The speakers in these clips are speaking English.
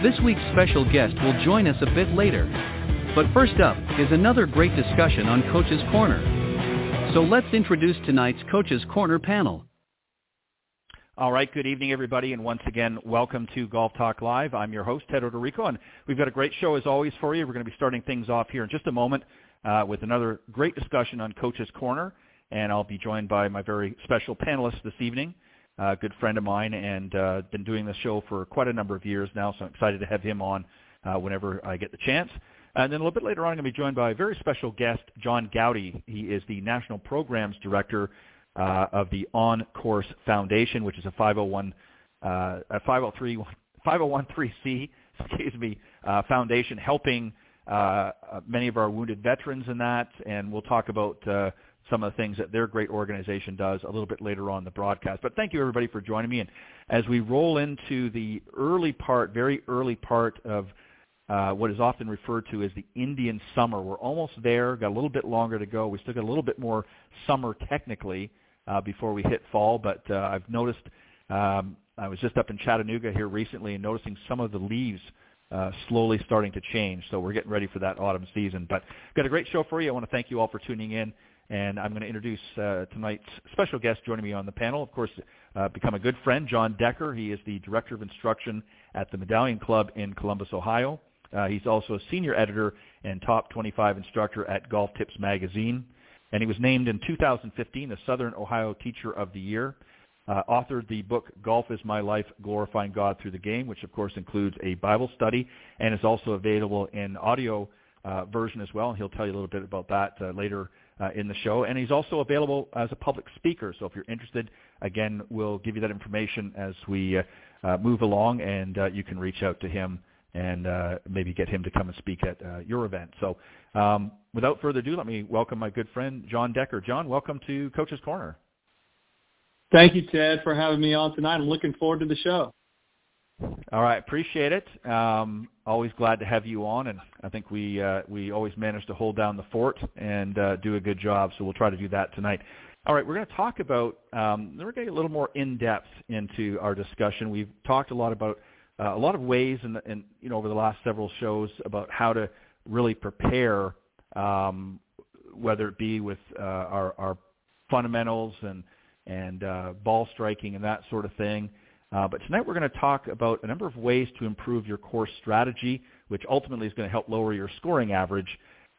This week's special guest will join us a bit later. But first up is another great discussion on Coach's Corner. So let's introduce tonight's Coach's Corner panel. All right, good evening, everybody, and once again, welcome to Golf Talk Live. I'm your host, Ted Odorico, and we've got a great show as always for you. We're going to be starting things off here in just a moment uh, with another great discussion on Coach's Corner, and I'll be joined by my very special panelists this evening, a good friend of mine, and uh, been doing this show for quite a number of years now, so I'm excited to have him on uh, whenever I get the chance. And then a little bit later on, I'm going to be joined by a very special guest, John Goudie. He is the National Programs Director uh, of the On Course Foundation, which is a 501, uh, a 503, 501c, excuse me, uh, foundation helping uh, many of our wounded veterans in that, and we'll talk about uh, some of the things that their great organization does a little bit later on the broadcast. But thank you everybody for joining me. And as we roll into the early part, very early part of uh, what is often referred to as the Indian summer, we're almost there. Got a little bit longer to go. We still got a little bit more summer technically uh, before we hit fall. But uh, I've noticed um, I was just up in Chattanooga here recently and noticing some of the leaves uh, slowly starting to change. So we're getting ready for that autumn season. But got a great show for you. I want to thank you all for tuning in. And I'm going to introduce uh, tonight's special guest joining me on the panel. Of course, uh, become a good friend, Jon Decker. He is the Director of Instruction at the Medallion Club in Columbus, Ohio. Uh, he's also a senior editor and top 25 instructor at Golf Tips Magazine and he was named in 2015 the Southern Ohio Teacher of the Year. Uh, authored the book Golf is My Life, Glorifying God Through the Game, which of course includes a Bible study and is also available in audio uh, version as well. And he'll tell you a little bit about that uh, later uh, in the show. And he's also available as a public speaker. So if you're interested, again, we'll give you that information as we uh, uh, move along, and you can reach out to him and maybe get him to come and speak at your event. So um, without further ado, let me welcome my good friend Jon Decker. John, welcome to Coach's Corner. Thank you, Ted, for having me on tonight. I'm looking forward to the show. All right, appreciate it. Um, always glad to have you on, and I think we uh, we always manage to hold down the fort and uh, do a good job. So we'll try to do that tonight. All right, we're going to talk about. Um, we're going to get a little more in depth into our discussion. We've talked a lot about uh, a lot of ways, and you know, over the last several shows about how to really prepare, um, whether it be with uh, our, our fundamentals and and uh, ball striking and that sort of thing. Uh, but tonight we're going to talk about a number of ways to improve your course strategy, which ultimately is going to help lower your scoring average.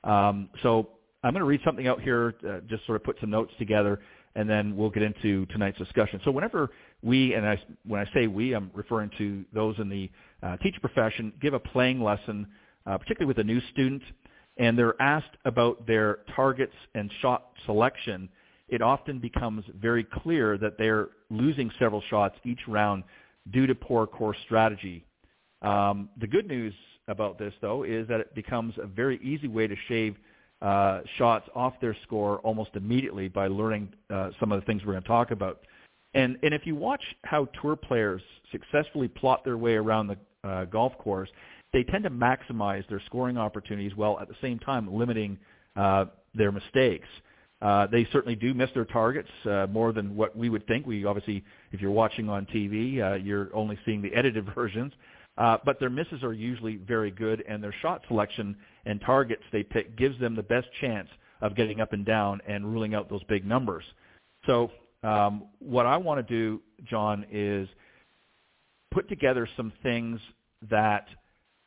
Um, so I'm going to read something out here, uh, just sort of put some notes together, and then we'll get into tonight's discussion. So whenever we, and I, when I say we, I'm referring to those in the uh, teacher profession, give a playing lesson uh, particularly with a new student, and they're asked about their targets and shot selection, it often becomes very clear that they're losing several shots each round due to poor course strategy. Um, the good news about this, though, is that it becomes a very easy way to shave uh, shots off their score almost immediately by learning uh, some of the things we're going to talk about. And, and if you watch how tour players successfully plot their way around the uh, golf course, they tend to maximize their scoring opportunities while at the same time limiting uh, their mistakes. Uh, they certainly do miss their targets uh, more than what we would think. We obviously, if you're watching on TV, uh, you're only seeing the edited versions. Uh, but their misses are usually very good, and their shot selection and targets they pick gives them the best chance of getting up and down and ruling out those big numbers. So um, what I want to do, John, is put together some things that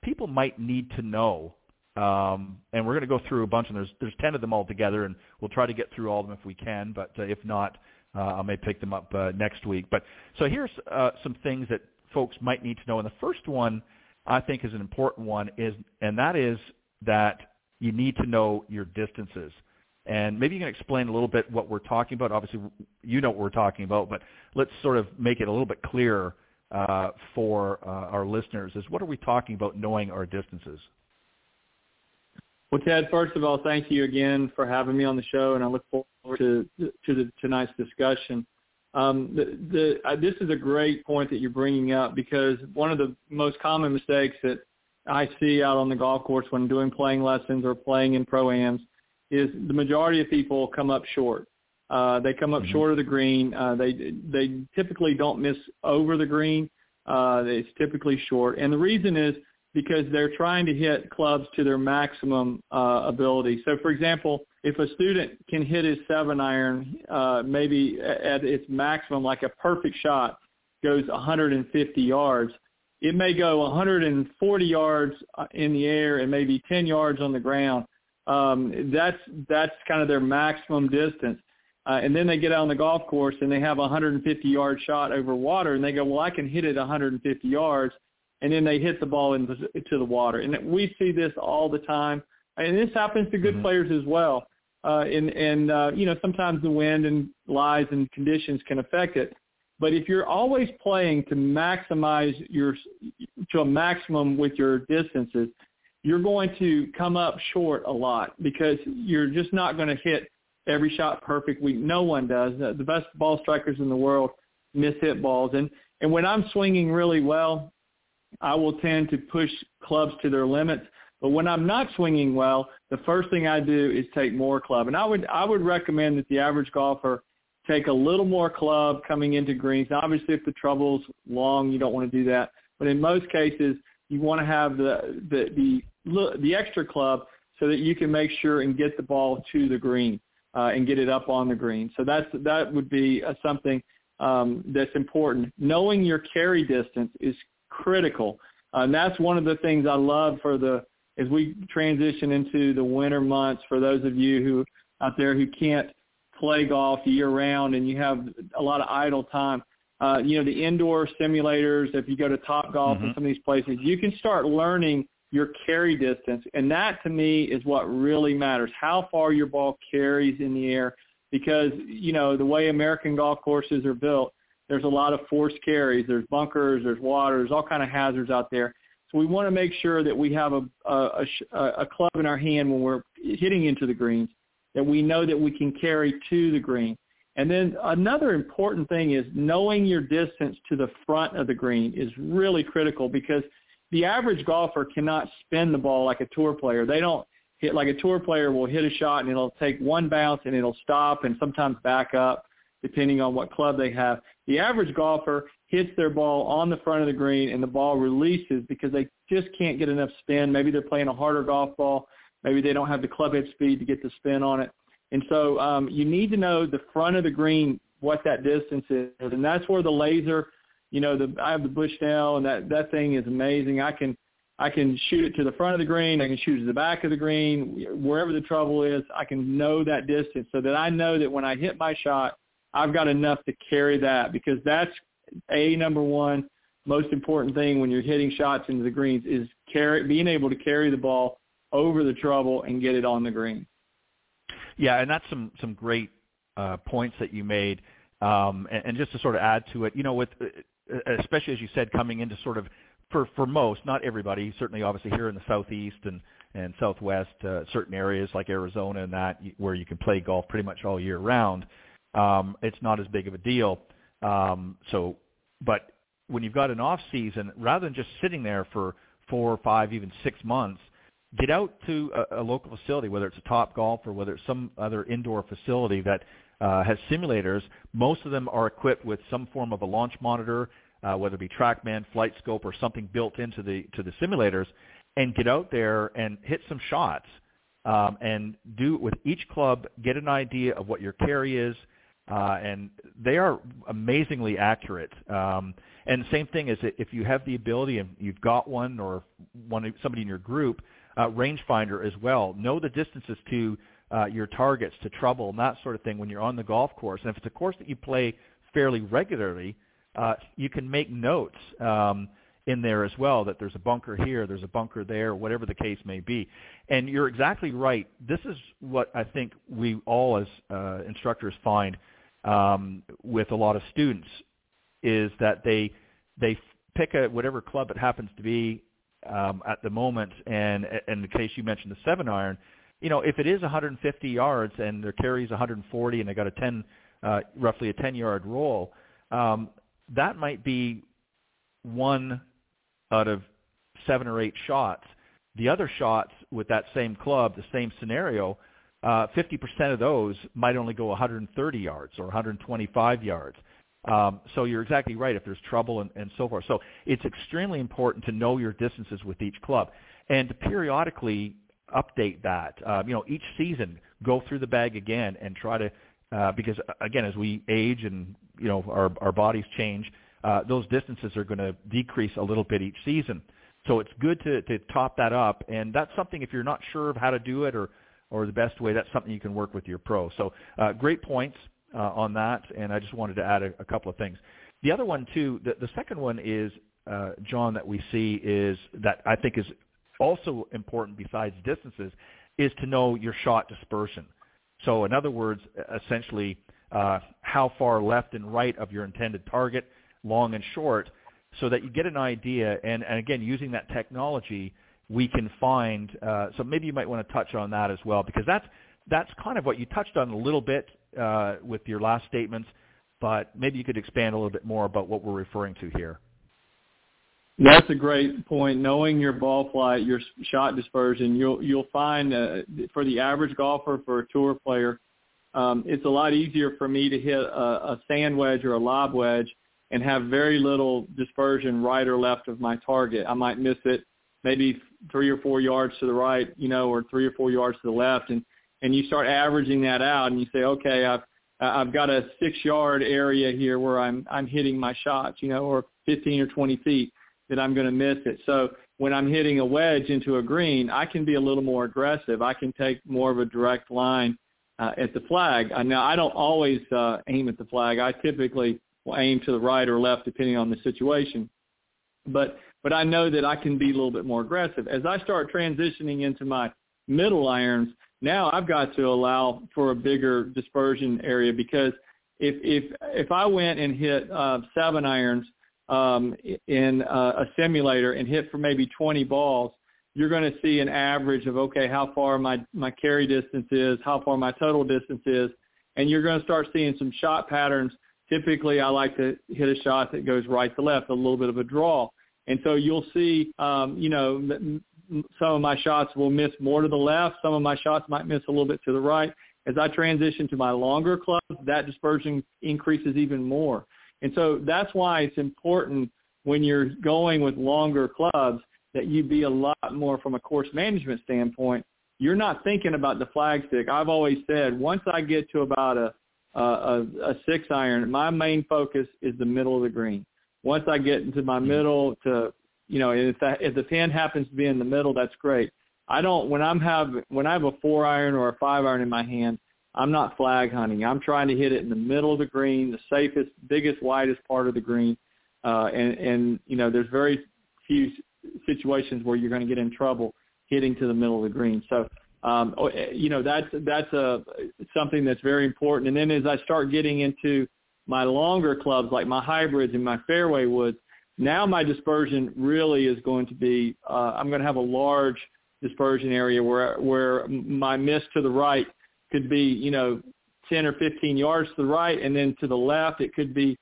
people might need to know Um, and we're going to go through a bunch, and there's there's ten of them all together, and we'll try to get through all of them if we can. But uh, if not, uh, I may pick them up uh, next week. But so here's uh, some things that folks might need to know. And the first one I think is an important one is, and that is that you need to know your distances. And maybe you can explain a little bit what we're talking about. Obviously, you know what we're talking about, but let's sort of make it a little bit clearer uh, for uh, our listeners. Is what are we talking about knowing our distances? Well, Ted, first of all, thank you again for having me on the show, and I look forward to to the, tonight's discussion. Um, the, the, uh, this is a great point that you're bringing up because one of the most common mistakes that I see out on the golf course when doing playing lessons or playing in pro-ams is the majority of people come up short. Uh, they come up mm-hmm. short of the green. Uh, they they typically don't miss over the green. Uh, it's typically short, and the reason is because they're trying to hit clubs to their maximum uh, ability. So, for example, if a student can hit his seven iron uh, maybe at its maximum, like a perfect shot goes 150 yards, it may go 140 yards uh, in the air and maybe 10 yards on the ground. Um, that's that's kind of their maximum distance. Uh, and then they get out on the golf course and they have a 150 yard shot over water, and they go, well, I can hit it 150 yards, and then they hit the ball into to the water. And we see this all the time, and this happens to good mm-hmm. players as well. Uh, and and uh, you know sometimes the wind and lies and conditions can affect it. But if you're always playing to maximize your to a maximum with your distances, you're going to come up short a lot because you're just not going to hit every shot perfect. We no one does. The best ball strikers in the world miss hit balls, and and when I'm swinging really well, I will tend to push clubs to their limits. But when I'm not swinging well, the first thing I do is take more club. And I would I would recommend that the average golfer take a little more club coming into greens. Now, obviously, if the trouble's long, you don't want to do that. But in most cases, you want to have the the the, the extra club so that you can make sure and get the ball to the green uh, and get it up on the green. So that's that would be uh, something um, that's important. Knowing your carry distance is critical. Uh, and that's one of the things I love for the as we transition into the winter months for those of you who out there who can't play golf year round and you have a lot of idle time. Uh, you know, the indoor simulators, if you go to Top Golf mm-hmm. and some of these places, you can start learning your carry distance. And that to me is what really matters, how far your ball carries in the air. Because, you know, the way American golf courses are built, there's a lot of forced carries. There's bunkers, there's water, there's all kind of hazards out there. So we want to make sure that we have a, a, a, a club in our hand when we're hitting into the greens that we know that we can carry to the green. And then another important thing is knowing your distance to the front of the green is really critical because the average golfer cannot spin the ball like a tour player. They don't hit like a tour player will hit a shot and it'll take one bounce and it'll stop and sometimes back up depending on what club they have. The average golfer hits their ball on the front of the green and the ball releases because they just can't get enough spin. Maybe they're playing a harder golf ball. Maybe they don't have the club head speed to get the spin on it. And so um, you need to know the front of the green, what that distance is. And that's where the laser, you know, the I have the Bushnell and that, that thing is amazing. I can I can shoot it to the front of the green. I can shoot it to the back of the green. Wherever the trouble is, I can know that distance so that I know that when I hit my shot, I've got enough to carry that because that's a number one most important thing when you're hitting shots into the greens is carry being able to carry the ball over the trouble and get it on the green. Yeah, and that's some some great uh, points that you made. Um, and, and just to sort of add to it, you know, with uh, especially as you said, coming into sort of for for most, not everybody, certainly obviously here in the southeast and and southwest, uh, certain areas like Arizona and that where you can play golf pretty much all year round um, it's not as big of a deal. Um, so, but when you've got an off season, rather than just sitting there for four or five, even six months, get out to a, a local facility, whether it's a Top Golf or whether it's some other indoor facility that uh, has simulators. Most of them are equipped with some form of a launch monitor, uh, whether it be TrackMan, Flight Scope, or something built into the to the simulators, and get out there and hit some shots. Um, and do with each club, get an idea of what your carry is, uh, and they are amazingly accurate. Um, and the same thing is that if you have the ability and you've got one or one somebody in your group, uh, rangefinder as well. Know the distances to uh, your targets, to trouble, and that sort of thing when you're on the golf course. And if it's a course that you play fairly regularly, uh, you can make notes um, in there as well that there's a bunker here, there's a bunker there, whatever the case may be. And you're exactly right. This is what I think we all as uh, instructors find um, with a lot of students is that they they pick a whatever club it happens to be um, at the moment. And in the case you mentioned the seven iron, you know, if it is 150 yards and their carry is 140 and they got a 10, uh, roughly a 10 yard roll, um, that might be one out of seven or eight shots. The other shots with that same club, the same scenario, uh, 50% of those might only go 130 yards or 125 yards. Um, so you're exactly right if there's trouble and, and so forth. So it's extremely important to know your distances with each club and to periodically update that. Uh, you know, each season go through the bag again and try to uh, because again, as we age and you know our our bodies change, uh, those distances are going to decrease a little bit each season. So it's good to to top that up, and that's something if you're not sure of how to do it or or the best way, that's something you can work with your pro. So uh, great points uh, on that, and I just wanted to add a, a couple of things. The other one too, the, the second one is uh, John that we see is that I think is also important besides distances is to know your shot dispersion. So in other words, essentially uh, how far left and right of your intended target, long and short, so that you get an idea. And, and again, using that technology, we can find. Uh, so maybe you might want to touch on that as well, because that's that's kind of what you touched on a little bit uh, with your last statements, but maybe you could expand a little bit more about what we're referring to here. That's a great point. Knowing your ball flight, your shot dispersion, you'll you'll find uh, for the average golfer, for a tour player, um, it's a lot easier for me to hit a, a sand wedge or a lob wedge and have very little dispersion right or left of my target. I might miss it maybe three or four yards to the right, you know, or three or four yards to the left, and and you start averaging that out, and you say, okay, I've I've got a six yard area here where I'm I'm hitting my shots, you know, or 15 or 20 feet that I'm going to miss it. So when I'm hitting a wedge into a green, I can be a little more aggressive. I can take more of a direct line uh, at the flag. Now I don't always uh, aim at the flag. I typically will aim to the right or left depending on the situation. But but I know that I can be a little bit more aggressive. As I start transitioning into my middle irons, now I've got to allow for a bigger dispersion area because if if if I went and hit uh, seven irons um, in uh, a simulator and hit for maybe 20 balls, you're going to see an average of okay, how far my my carry distance is, how far my total distance is, and you're going to start seeing some shot patterns. Typically, I like to hit a shot that goes right to left, a little bit of a draw, and so you'll see, um, you know, some of my shots will miss more to the left. Some of my shots might miss a little bit to the right. As I transition to my longer clubs, that dispersion increases even more. And so that's why it's important when you're going with longer clubs that you be a lot more from a course management standpoint. You're not thinking about the flag stick. I've always said once I get to about a a, a six iron, my main focus is the middle of the green. Once I get into my mm-hmm. middle to you know, if that if the pin happens to be in the middle, that's great. I don't when I'm have when I have a four iron or a five iron in my hand, I'm not flag hunting. I'm trying to hit it in the middle of the green, the safest, biggest, widest part of the green. Uh, and and you know, there's very few situations where you're going to get in trouble hitting to the middle of the green. So um, oh, eh, you know that's that's a something that's very important. And then as I start getting into my longer clubs like my hybrids and my fairway woods, now my dispersion really is going to be, uh, I'm going to have a large dispersion area where, where my miss to the right could be, you know, 10 or 15 yards to the right, and then to the left it could be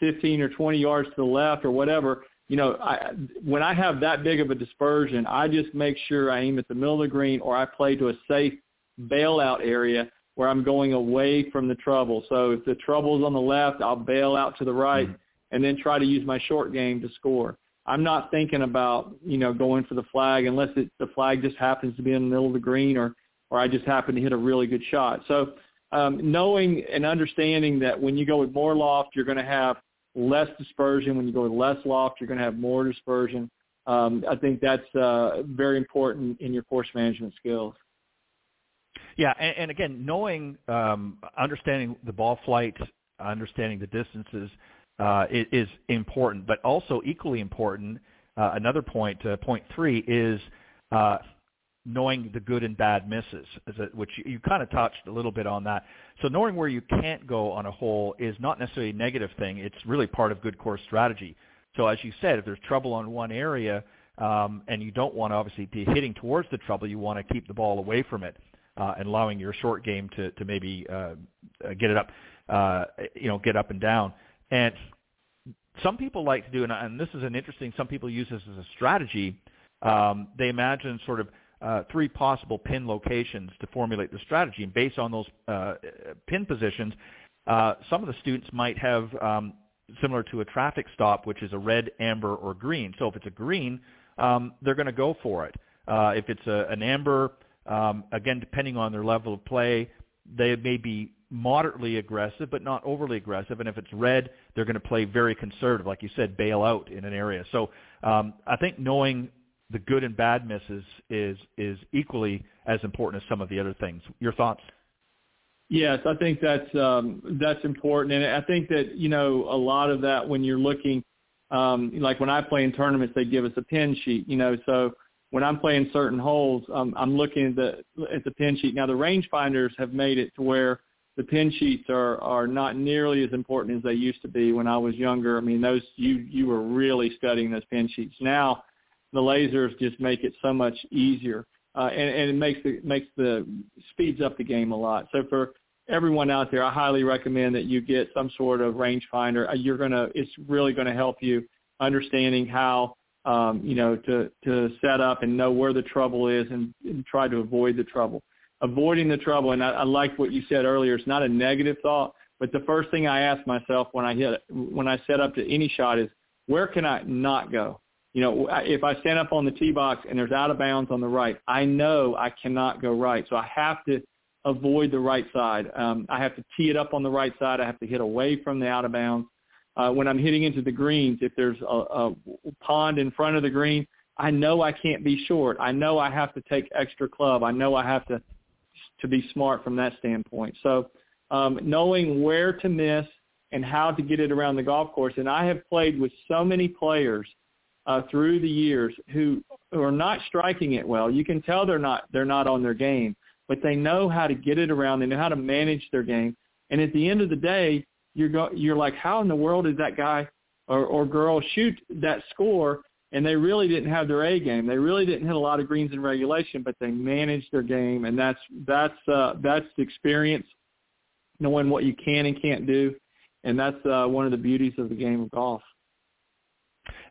15 or 20 yards to the left or whatever. You know, I, when I have that big of a dispersion, I just make sure I aim at the middle of the green or I play to a safe bailout area where I'm going away from the trouble. So if the trouble's on the left, I'll bail out to the right. Mm-hmm and then try to use my short game to score. I'm not thinking about, you know, going for the flag unless it, the flag just happens to be in the middle of the green or, or I just happen to hit a really good shot. So um, knowing and understanding that when you go with more loft, you're going to have less dispersion. When you go with less loft, you're going to have more dispersion. um, I think that's uh, very important in your course management skills. Yeah, and, and again, knowing, um, understanding the ball flight, understanding the distances uh, is, is important, but also equally important. Uh, another point, uh, point three, is uh, knowing the good and bad misses, which you, you kind of touched a little bit on that. So knowing where you can't go on a hole is not necessarily a negative thing. It's really part of good course strategy. So as you said, if there's trouble on one area um, and you don't want to obviously be hitting towards the trouble, you want to keep the ball away from it uh, and allowing your short game to, to maybe uh, get it up, uh, you know, get up and down. And some people like to do, and, and this is an interesting, some people use this as a strategy. Um, they imagine sort of uh, three possible pin locations to formulate the strategy. And based on those uh, pin positions, uh, some of the students might have um, similar to a traffic stop, which is a red, amber, or green. So if it's a green, um, they're going to go for it. Uh, if it's a, an amber, um, again, depending on their level of play, they may be moderately aggressive, but not overly aggressive. And if it's red, they're going to play very conservative, like you said, bail out in an area. So um, I think knowing the good and bad misses is is equally as important as some of the other things. Your thoughts? Yes, I think that's um, that's important, and I think that you know a lot of that when you're looking, um, like when I play in tournaments, they give us a pin sheet, you know. So when I'm playing certain holes, um, I'm looking at the at the pin sheet. Now the rangefinders have made it to where the pin sheets are are not nearly as important as they used to be when I was younger. I mean, those you you were really studying those pin sheets. Now the lasers just make it so much easier uh, and, and it makes the makes the speeds up the game a lot. So for everyone out there, I highly recommend that you get some sort of rangefinder. Uh, you're gonna it's really to help you understanding how um, you know to to set up and know where the trouble is and, and try to avoid the trouble. Avoiding the trouble, and I, I like what you said earlier. It's not a negative thought, but the first thing I ask myself when I hit when I set up to any shot is where can I not go? you know, if I stand up on the tee box and there's out of bounds on the right, I know I cannot go right. So I have to avoid the right side. Um, I have to tee it up on the right side. I have to hit away from the out of bounds. Uh, when I'm hitting into the greens, if there's a, a pond in front of the green, I know I can't be short. I know I have to take extra club. I know I have to to be smart from that standpoint. So um, knowing where to miss and how to get it around the golf course. And I have played with so many players – uh, through the years who, who are not striking it well. You can tell they're not they're not on their game, but they know how to get it around. They know how to manage their game. And at the end of the day, you're go, you're like, how in the world did that guy or, or girl shoot that score? And they really didn't have their A game. They really didn't hit a lot of greens in regulation, but they managed their game, and that's that's uh, that's the experience, knowing what you can and can't do, and that's uh, one of the beauties of the game of golf.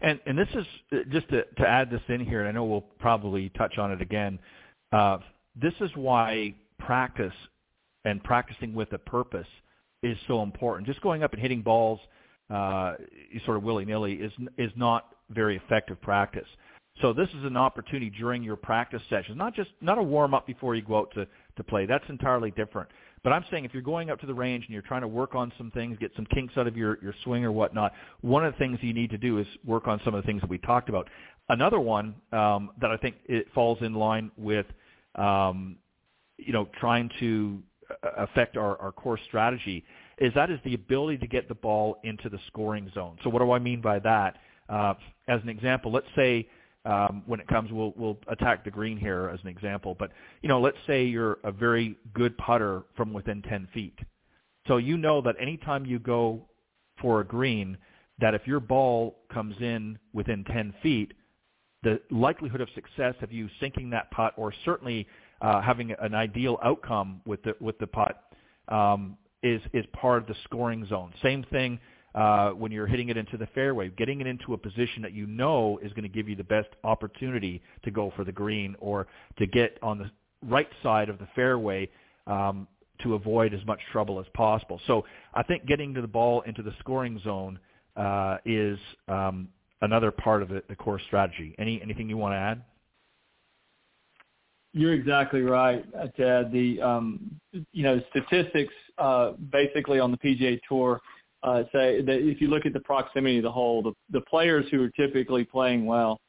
And and this is uh, just to, to add this in here, and I know we'll probably touch on it again. Uh, this is why practice and practicing with a purpose is so important. Just going up and hitting balls uh, sort of willy nilly is is not very effective practice. So this is an opportunity during your practice sessions, not just not a warm up before you go out to to play. That's entirely different. But I'm saying if you're going up to the range and you're trying to work on some things, get some kinks out of your, your swing or whatnot, one of the things you need to do is work on some of the things that we talked about. Another one um, that I think it falls in line with, um, you know, trying to affect our, our core strategy is that is the ability to get the ball into the scoring zone. So what do I mean by that? Uh, as an example, let's say um, when it comes. We'll we'll attack the green here as an example, but you know, let's say you're a very good putter from within 10 feet. So you know that anytime you go for a green, that if your ball comes in within 10 feet, the likelihood of success of you sinking that putt, or certainly uh, having an ideal outcome with the with the putt, um, is is part of the scoring zone. Same thing uh, when you're hitting it into the fairway, getting it into a position that you know is going to give you the best opportunity to go for the green or to get on the right side of the fairway um, to avoid as much trouble as possible. So I think getting to the ball into the scoring zone uh, is um, another part of the, the core strategy. Any anything you want to add? You're exactly right, Ted. The um, you know statistics uh, basically on the PGA Tour uh, say that if you look at the proximity of the hole, the, the players who are typically playing well,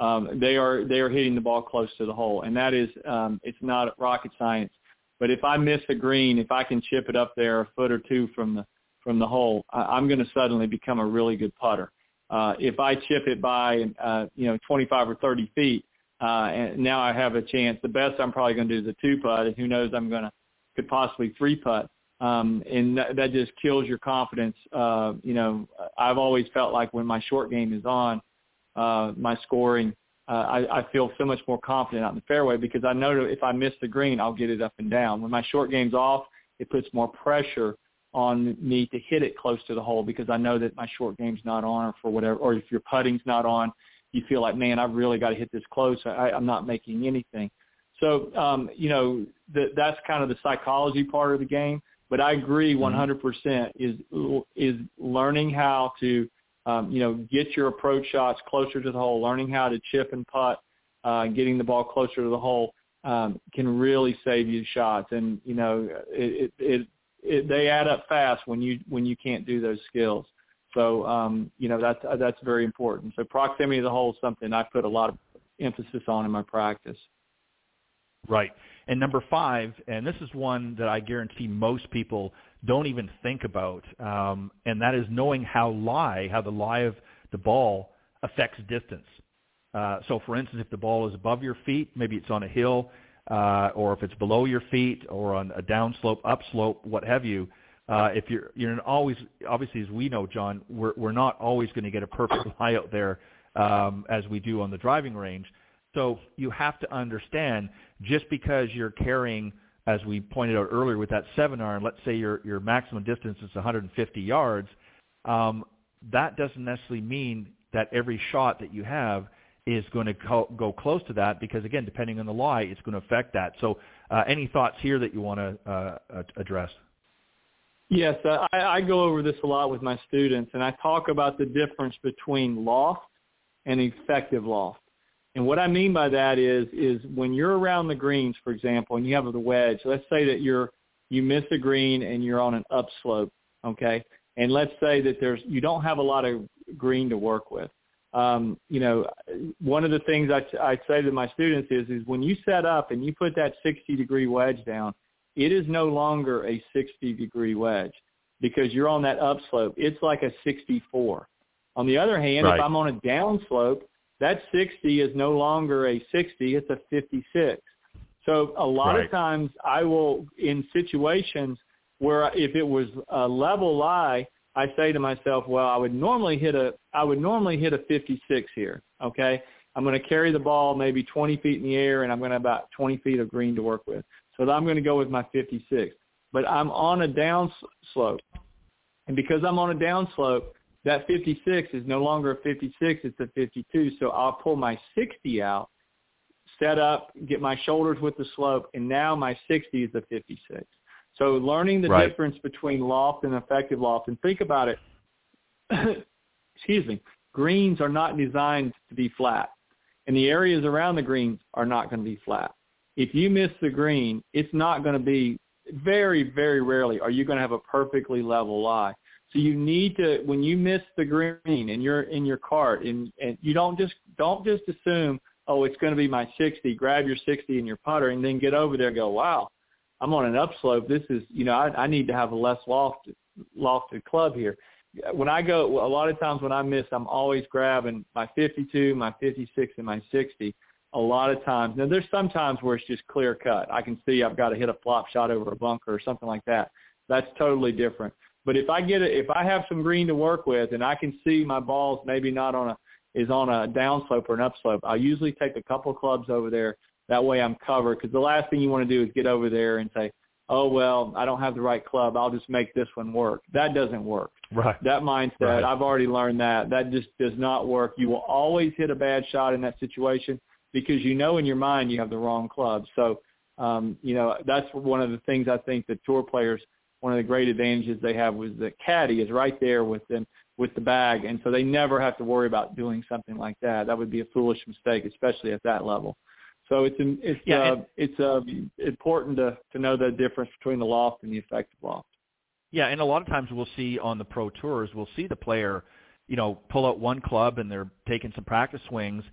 um, they are they are hitting the ball close to the hole, and that is um, it's not rocket science. But if I miss a green, if I can chip it up there a foot or two from the from the hole, I, I'm going to suddenly become a really good putter. Uh, if I chip it by uh, you know 25 or 30 feet, uh, and now I have a chance. The best I'm probably going to do is a two putt, and who knows I'm going to could possibly three putt. Um, and that, that just kills your confidence. Uh, you know, I've always felt like when my short game is on, uh, my scoring, uh, I, I feel so much more confident out in the fairway because I know if I miss the green, I'll get it up and down. When my short game's off, it puts more pressure on me to hit it close to the hole because I know that my short game's not on or for whatever, or if your putting's not on, you feel like, man, I've really got to hit this close. I, I'm not making anything. So, um, you know, the, that's kind of the psychology part of the game. But I agree 100% mm-hmm. is is learning how to um, you know, get your approach shots closer to the hole, learning how to chip and putt, uh, getting the ball closer to the hole um, can really save you shots. And you know, it, it, it, it they add up fast when you when you can't do those skills. So um, you know that's that's very important. So proximity to the hole is something I put a lot of emphasis on in my practice. Right. And number five, and this is one that I guarantee most people don't even think about, um, and that is knowing how lie, how the lie of the ball affects distance. Uh, so, for instance, if the ball is above your feet, maybe it's on a hill, uh, or if it's below your feet, or on a downslope, upslope, what have you. Uh, if you're you're always obviously as we know, John, we're we're not always going to get a perfect lie out there um, as we do on the driving range. So you have to understand just because you're carrying, as we pointed out earlier with that seven iron, let's say your, your maximum distance is 150 yards, um, that doesn't necessarily mean that every shot that you have is going to co- go close to that because again, depending on the lie, it's going to affect that. So, uh, any thoughts here that you want to uh, address? Yes, uh, I, I go over this a lot with my students, and I talk about the difference between loft and effective loft. And what I mean by that is is when you're around the greens, for example, and you have the wedge. Let's say that you're you miss a green and you're on an upslope, okay? And let's say that there's you don't have a lot of green to work with. Um, you know, one of the things I, I say to my students is is when you set up and you put that 60 degree wedge down, it is no longer a 60 degree wedge because you're on that upslope. It's like a 64. On the other hand, right. if I'm on a downslope, that 60 is no longer a 60, it's a 56. So a lot right. of times I will, in situations where if it was a level lie, I say to myself, well, I would normally hit a, I would normally hit a 56 here. Okay. I'm going to carry the ball maybe 20 feet in the air and I'm going to have about 20 feet of green to work with. So I'm going to go with my 56, but I'm on a down slope. And because I'm on a down slope, that 56 is no longer a 56, it's a 52. So I'll pull my 60 out, set up, get my shoulders with the slope, and now my 60 is a 56. So learning the right. difference between loft and effective loft, and think about it, excuse me, greens are not designed to be flat, and the areas around the greens are not going to be flat. If you miss the green, it's not going to be very, very rarely are you going to have a perfectly level lie. So you need to when you miss the green and you're in your cart and, and you don't just don't just assume, oh, it's going to be my 60. Grab your 60 in your putter and then get over there and go, wow, I'm on an upslope. This is, you know, I, I need to have a less lofted, lofted club here. When I go, a lot of times when I miss, I'm always grabbing my 52, my 56, and my 60. A lot of times. Now, there's some times where it's just clear cut. I can see I've got to hit a flop shot over a bunker or something like that. That's totally different. But if I get it, if I have some green to work with and I can see my balls maybe not on a is on a downslope or an upslope, I usually take a couple clubs over there. That way I'm covered because the last thing you want to do is get over there and say, oh well, I don't have the right club. I'll just make this one work. That doesn't work. Right. That mindset, right. I've already learned that. That just does not work. You will always hit a bad shot in that situation because you know in your mind you have the wrong club. So, um, you know, that's one of the things I think that tour players one of the great advantages they have was the caddy is right there with them with the bag, and so they never have to worry about doing something like that. That would be a foolish mistake, especially at that level. So it's it's yeah, uh, it's uh, important to to know the difference between the loft and the effective loft. Yeah, and a lot of times we'll see on the pro tours, we'll see the player, you know, pull out one club and they're taking some practice swings,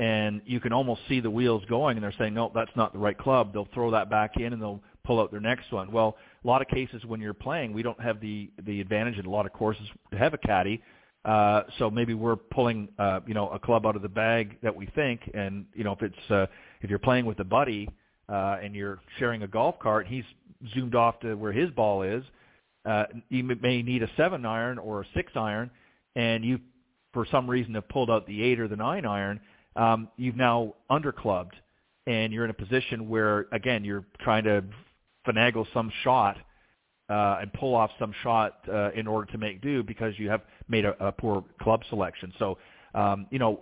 and you can almost see the wheels going, and they're saying, no, that's not the right club. They'll throw that back in, and they'll pull out their next one. Well, a lot of cases when you're playing, we don't have the the advantage in a lot of courses to have a caddy. Uh, so maybe we're pulling, uh, you know, a club out of the bag that we think, and you know, if it's uh, if you're playing with a buddy uh, and you're sharing a golf cart, he's zoomed off to where his ball is. Uh, you may need a seven iron or a six iron, and you, for some reason, have pulled out the eight or the nine iron. Um, you've now underclubbed, and you're in a position where, again, you're trying to finagle some shot uh, and pull off some shot uh, in order to make do because you have made a, a poor club selection. So, um, you know,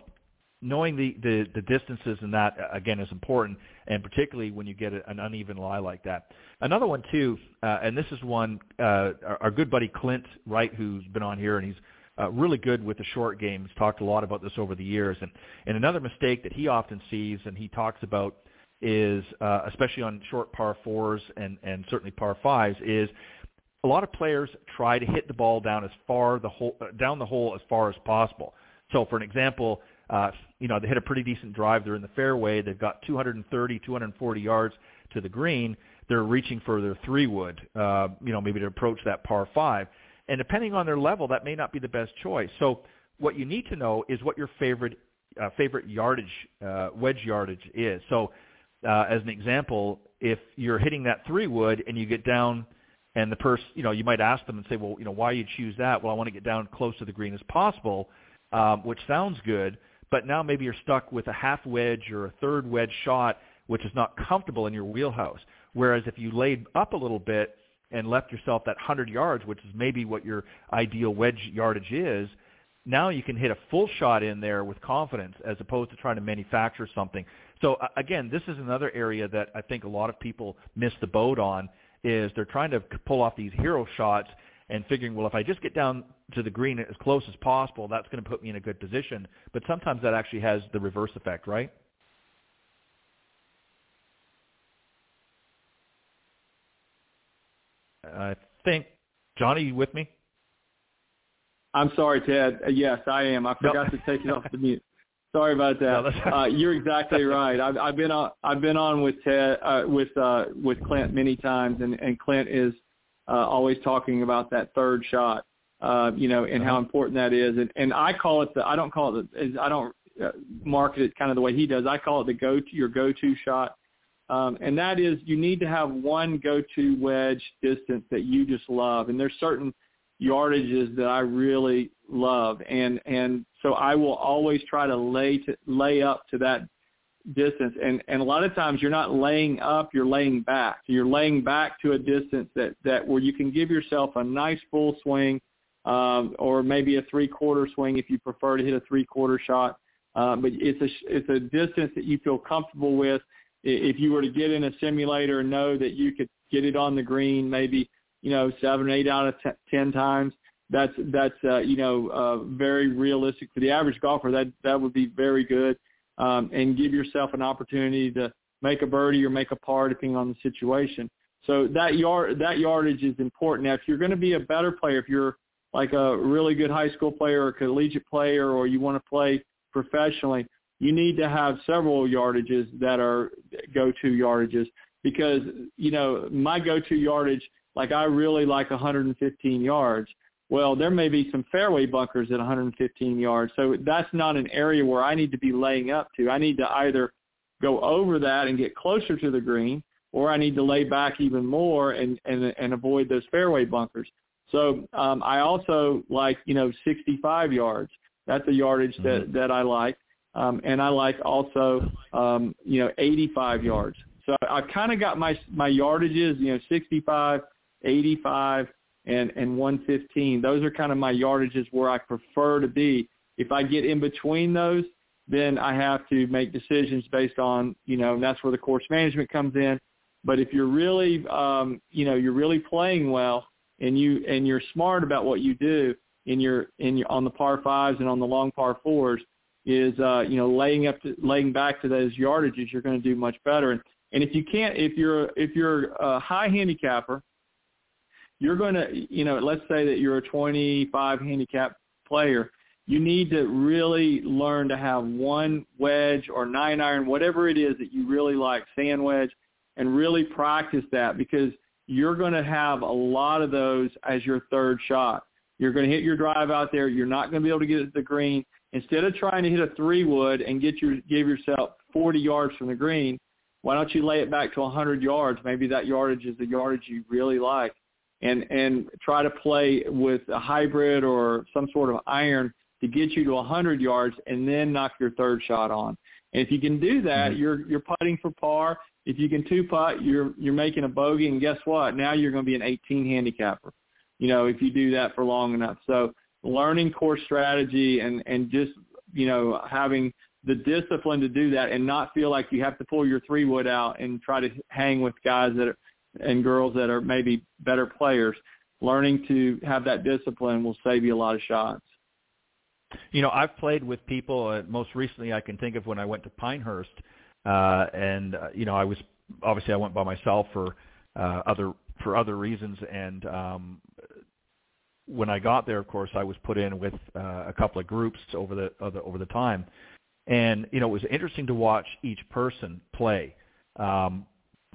knowing the, the, the distances and that uh, again is important, and particularly when you get an uneven lie like that. Another one too, uh, and this is one uh, our, our good buddy Clint Wright, who's been on here, and he's uh, really good with the short game. He's talked a lot about this over the years, and and another mistake that he often sees and he talks about is uh, especially on short par fours and and certainly par fives is a lot of players try to hit the ball down as far the hole uh, down the hole as far as possible. So, for an example, uh, you know, they hit a pretty decent drive. They're in the fairway. They've got 230, 240 yards to the green. They're reaching for their three wood, uh, you know, maybe to approach that par five. And depending on their level, that may not be the best choice. So what you need to know is what your favorite uh, favorite yardage uh, wedge yardage is. So uh, as an example, if you're hitting that three wood and you get down and the person, you know, you might ask them and say, well, you know, why you choose that? Well, I want to get down close to the green as possible, um, which sounds good but now maybe you're stuck with a half wedge or a third wedge shot, which is not comfortable in your wheelhouse. Whereas if you laid up a little bit and left yourself that 100 yards, which is maybe what your ideal wedge yardage is, now you can hit a full shot in there with confidence as opposed to trying to manufacture something. So again, this is another area that I think a lot of people miss the boat on is they're trying to pull off these hero shots and figuring, well, if I just get down to the green as close as possible, that's going to put me in a good position. But sometimes that actually has the reverse effect, right? I think, Johnny, you with me? I'm sorry, Ted. Yes, I am. I forgot to take it off the mute. Sorry about that. No, uh, you're exactly right. I've, I've been on. I've been on with Ted, uh, with uh, with Clint many times, and, and Clint is uh, always talking about that third shot, uh, you know, and uh-huh. how important that is. And, and I call it the, I don't call it the, I don't uh, market it kind of the way he does. I call it the go to, your go-to shot. Um, and that is you need to have one go-to wedge distance that you just love. And there's certain yardages that I really love. And, and so I will always try to lay to lay up to that distance. And, and a lot of times you're not laying up, you're laying back. You're laying back to a distance that, that where you can give yourself a nice full swing um, or maybe a three-quarter swing if you prefer to hit a three-quarter shot. Uh, but it's a, it's a distance that you feel comfortable with. If you were to get in a simulator and know that you could get it on the green maybe, you know, seven, eight out of t- ten times, that's that's uh, you know uh, very realistic for the average golfer. That that would be very good um, and give yourself an opportunity to make a birdie or make a par depending on the situation. So that yard that yardage is important. Now, if you're going to be a better player, if you're like a really good high school player or collegiate player, or you want to play professionally, you need to have several yardages that are go-to yardages because you know my go-to yardage, like I really like 115 yards. Well, there may be some fairway bunkers at 115 yards. So that's not an area where I need to be laying up to. I need to either go over that and get closer to the green, or I need to lay back even more and, and, and avoid those fairway bunkers. So um, I also like, you know, 65 yards. That's a yardage mm-hmm. that, that I like. Um, and I like also, um, you know, 85 yards. So I've kind of got my, my yardages, you know, 65, 85, and and 115. Those are kind of my yardages where I prefer to be. If I get in between those, then I have to make decisions based on you know, and that's where the course management comes in. But if you're really um, you know you're really playing well and you and you're smart about what you do in your in your on the par fives and on the long par fours is uh, you know laying up to laying back to those yardages, you're going to do much better. And, and if you can't, if you're if you're a high handicapper you're going to, you know, let's say that you're a 25 handicap player you need to really learn to have one wedge or nine iron, whatever it is that you really like, sand wedge, and really practice that because you're going to have a lot of those as your third shot. You're going to hit your drive out there. You're not going to be able to get it to the green. Instead of trying to hit a three wood and get your give yourself 40 yards from the green, why don't you lay it back to 100 yards? Maybe that yardage is the yardage you really like, and and try to play with a hybrid or some sort of iron to get you to 100 yards, and then knock your third shot on. And if you can do that, mm-hmm. you're you're putting for par. If you can two putt, you're you're making a bogey, and guess what? Now you're going to be an 18 handicapper. You know, if you do that for long enough. So learning course strategy and and just you know having the discipline to do that and not feel like you have to pull your three wood out and try to hang with guys that are and girls that are maybe better players. Learning to have that discipline will save you a lot of shots. You know, I've played with people. Uh, most recently, I can think of when I went to Pinehurst, uh, and uh, you know, I was obviously I went by myself for uh, other for other reasons, and um, when I got there, of course, I was put in with uh, a couple of groups over the, over the over the time, and you know it was interesting to watch each person play. Um,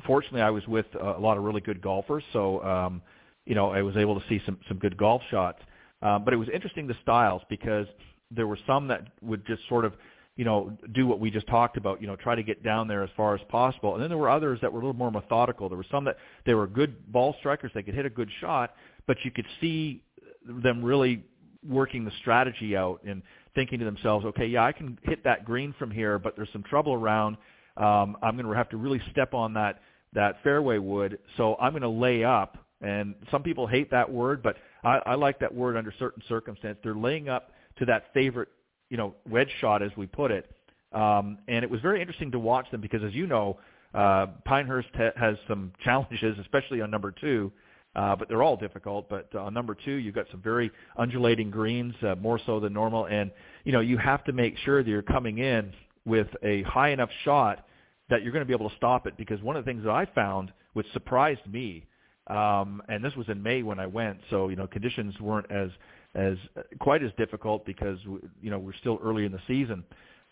fortunately, I was with a lot of really good golfers, so um, you know I was able to see some some good golf shots. Um, but it was interesting the styles because there were some that would just sort of you know do what we just talked about, you know try to get down there as far as possible, and then there were others that were a little more methodical. There were some that they were good ball strikers, they could hit a good shot, but you could see them really working the strategy out and thinking to themselves, okay, yeah, I can hit that green from here, but there's some trouble around. Um, I'm going to have to really step on that that fairway wood, so I'm going to lay up. And some people hate that word, but I, I like that word under certain circumstances. They're laying up to that favorite, you know, wedge shot, as we put it. Um, and it was very interesting to watch them because, as you know, uh, Pinehurst ha- has some challenges, especially on number two uh, but they're all difficult. But uh, number two, you've got some very undulating greens, uh, more so than normal, and you know you have to make sure that you're coming in with a high enough shot that you're going to be able to stop it. Because one of the things that I found, which surprised me, um, and this was in May when I went, so you know conditions weren't as as uh, quite as difficult because you know we're still early in the season.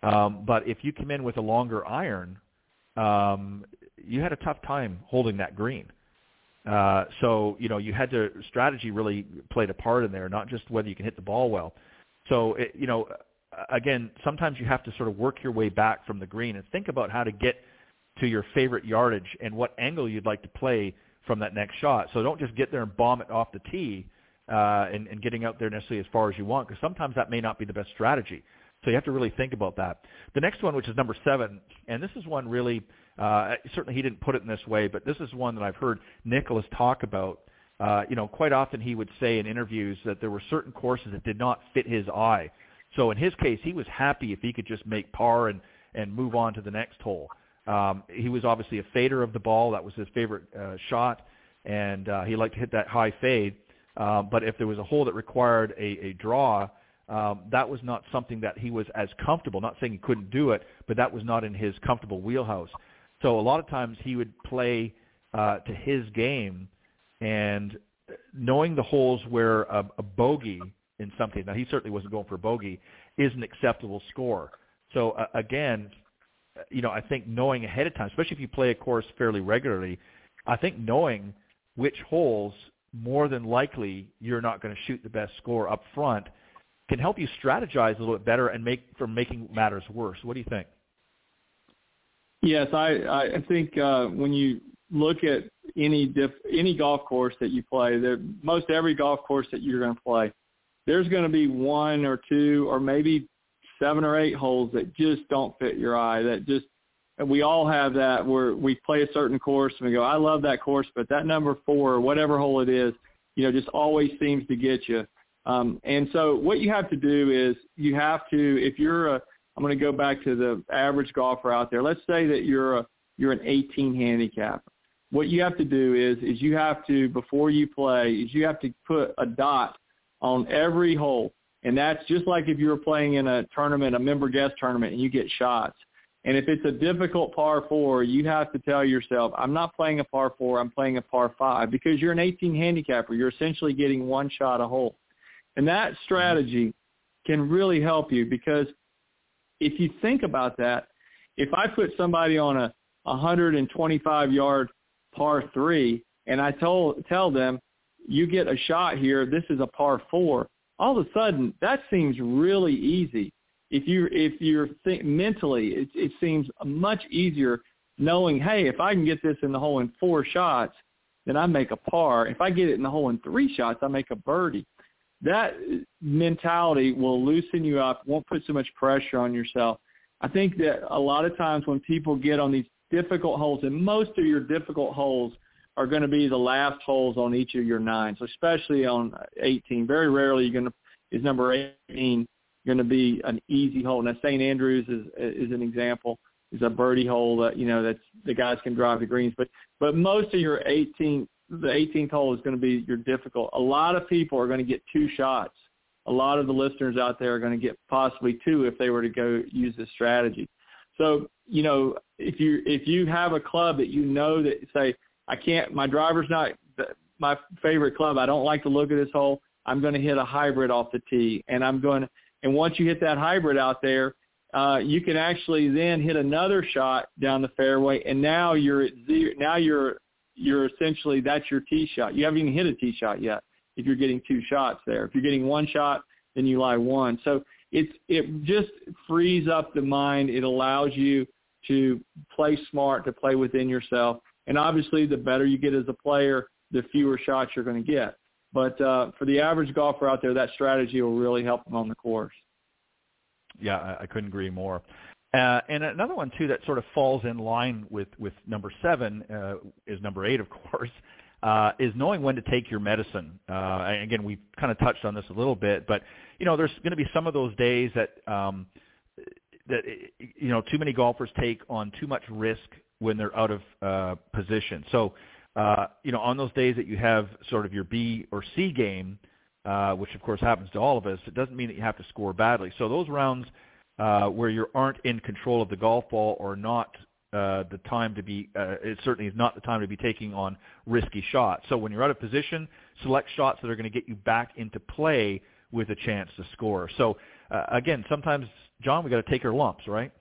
Um, but if you come in with a longer iron, um, you had a tough time holding that green. Uh, so you know you had to strategy really played a part in there, not just whether you can hit the ball well. So it, you know, again, sometimes you have to sort of work your way back from the green and think about how to get to your favorite yardage and what angle you'd like to play from that next shot. So don't just get there and bomb it off the tee uh, and, and getting out there necessarily as far as you want, because sometimes that may not be the best strategy. So you have to really think about that. The next one, which is number seven, and this is one really uh, certainly, he didn't put it in this way, but this is one that I've heard Nicklaus talk about. Uh, you know, quite often he would say in interviews that there were certain courses that did not fit his eye. So in his case, he was happy if he could just make par and and move on to the next hole. Um, he was obviously a fader of the ball; that was his favorite uh, shot, and uh, he liked to hit that high fade. Um, but if there was a hole that required a, a draw, um, that was not something that he was as comfortable. Not saying he couldn't do it, but that was not in his comfortable wheelhouse. So a lot of times he would play uh, to his game, and knowing the holes where a, a bogey in something, now he certainly wasn't going for a bogey, is an acceptable score. So uh, again, you know, I think knowing ahead of time, especially if you play a course fairly regularly, I think knowing which holes more than likely you're not going to shoot the best score up front can help you strategize a little bit better and make from making matters worse. What do you think? Yes, I I think uh, when you look at any diff, any golf course that you play, there most every golf course that you're going to play, there's going to be one or two or maybe seven or eight holes that just don't fit your eye. That just we all have that where we play a certain course and we go, I love that course, but that number four or whatever hole it is, you know, just always seems to get you. Um, and so what you have to do is you have to, if you're a I'm going to go back to the average golfer out there. Let's say that you're a you're an 18 handicap. What you have to do is is you have to before you play is you have to put a dot on every hole, and that's just like if you were playing in a tournament, a member guest tournament, and you get shots. And if it's a difficult par four, you have to tell yourself, I'm not playing a par four, I'm playing a par five because you're an 18 handicapper. You're essentially getting one shot a hole. And that strategy can really help you because if you think about that, if I put somebody on a 125 yard par three and I told tell them you get a shot here, this is a par four, all of a sudden that seems really easy. If you if you're th- mentally, it, it seems much easier knowing, hey, if I can get this in the hole in four shots, then I make a par. If I get it in the hole in three shots, I make a birdie. That mentality will loosen you up, won't put so much pressure on yourself. I think that a lot of times when people get on these difficult holes, and most of your difficult holes are going to be the last holes on each of your nines, especially on 18. Very rarely you're going to is number 18 going to be an easy hole. Now St. Andrews is is an example. Is a birdie hole that you know that's the guys can drive the greens, but but most of your 18 the 18th hole is going to be your difficult. A lot of people are going to get two shots. A lot of the listeners out there are going to get possibly two if they were to go use this strategy. So, you know, if you if you have a club that you know that say I can't my driver's not my favorite club, I don't like to look at this hole, I'm going to hit a hybrid off the tee and I'm going to and once you hit that hybrid out there, uh, you can actually then hit another shot down the fairway, and now you're at zero, now you're you're essentially that's your tee shot. You haven't even hit a tee shot yet. If you're getting two shots there, if you're getting one shot, then you lie one. So it's it just frees up the mind. It allows you to play smart, to play within yourself, and obviously the better you get as a player, the fewer shots you're going to get. But uh, for the average golfer out there, that strategy will really help them on the course. Yeah, I, I couldn't agree more. Uh, and another one too that sort of falls in line with with number seven uh, is number eight, of course, uh, is knowing when to take your medicine. Uh, again, we kind of touched on this a little bit, but you know, there's going to be some of those days that um, that you know too many golfers take on too much risk when they're out of uh, position. So, uh, you know, on those days that you have sort of your B or C game, uh, which of course happens to all of us, it doesn't mean that you have to score badly. So those rounds uh, where you aren't in control of the golf ball or not uh, the time to be, uh, it certainly is not the time to be taking on risky shots. So when you're out of position, select shots that are going to get you back into play with a chance to score. So uh, again, sometimes, John, we got to take our lumps, right?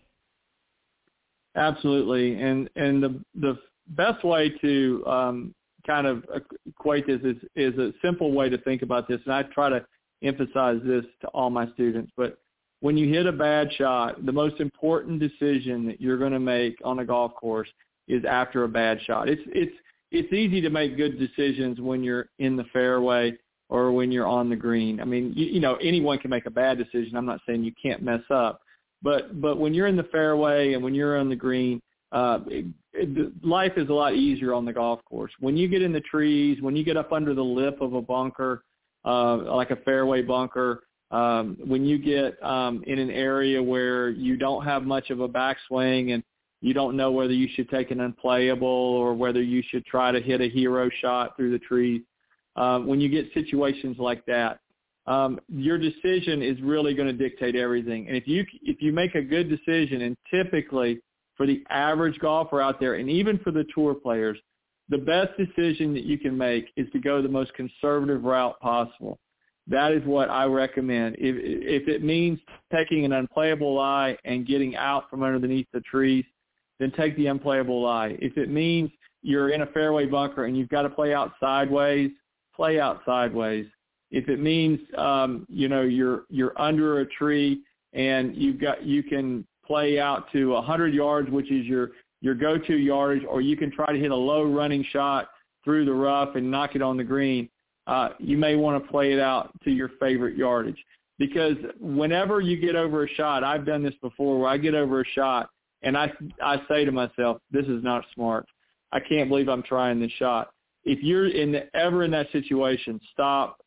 Absolutely, and and the the best way to um, kind of equate this is is a simple way to think about this, and I try to emphasize this to all my students. But when you hit a bad shot, the most important decision that you're going to make on a golf course is after a bad shot. It's it's it's easy to make good decisions when you're in the fairway or when you're on the green. I mean, you, you know, anyone can make a bad decision. I'm not saying you can't mess up, but but when you're in the fairway and when you're on the green, uh, it, it, life is a lot easier on the golf course. When you get in the trees, when you get up under the lip of a bunker, uh, like a fairway bunker, um, when you get um, in an area where you don't have much of a backswing and you don't know whether you should take an unplayable or whether you should try to hit a hero shot through the trees. Uh, when you get situations like that, um, your decision is really going to dictate everything. And if you if you make a good decision, and typically for the average golfer out there, and even for the tour players, the best decision that you can make is to go the most conservative route possible. That is what I recommend. If, if it means taking an unplayable lie and getting out from underneath the trees, then take the unplayable lie. If it means you're in a fairway bunker and you've got to play out sideways, play out sideways. If it means um, you know you're you're under a tree and you've got you can play out to 100 yards, which is your your go-to yardage, or you can try to hit a low running shot through the rough and knock it on the green uh, you may want to play it out to your favorite yardage. Because whenever you get over a shot, I've done this before where I get over a shot and I, I say to myself, this is not smart. I can't believe I'm trying this shot. If you're in the, ever in that situation, stop,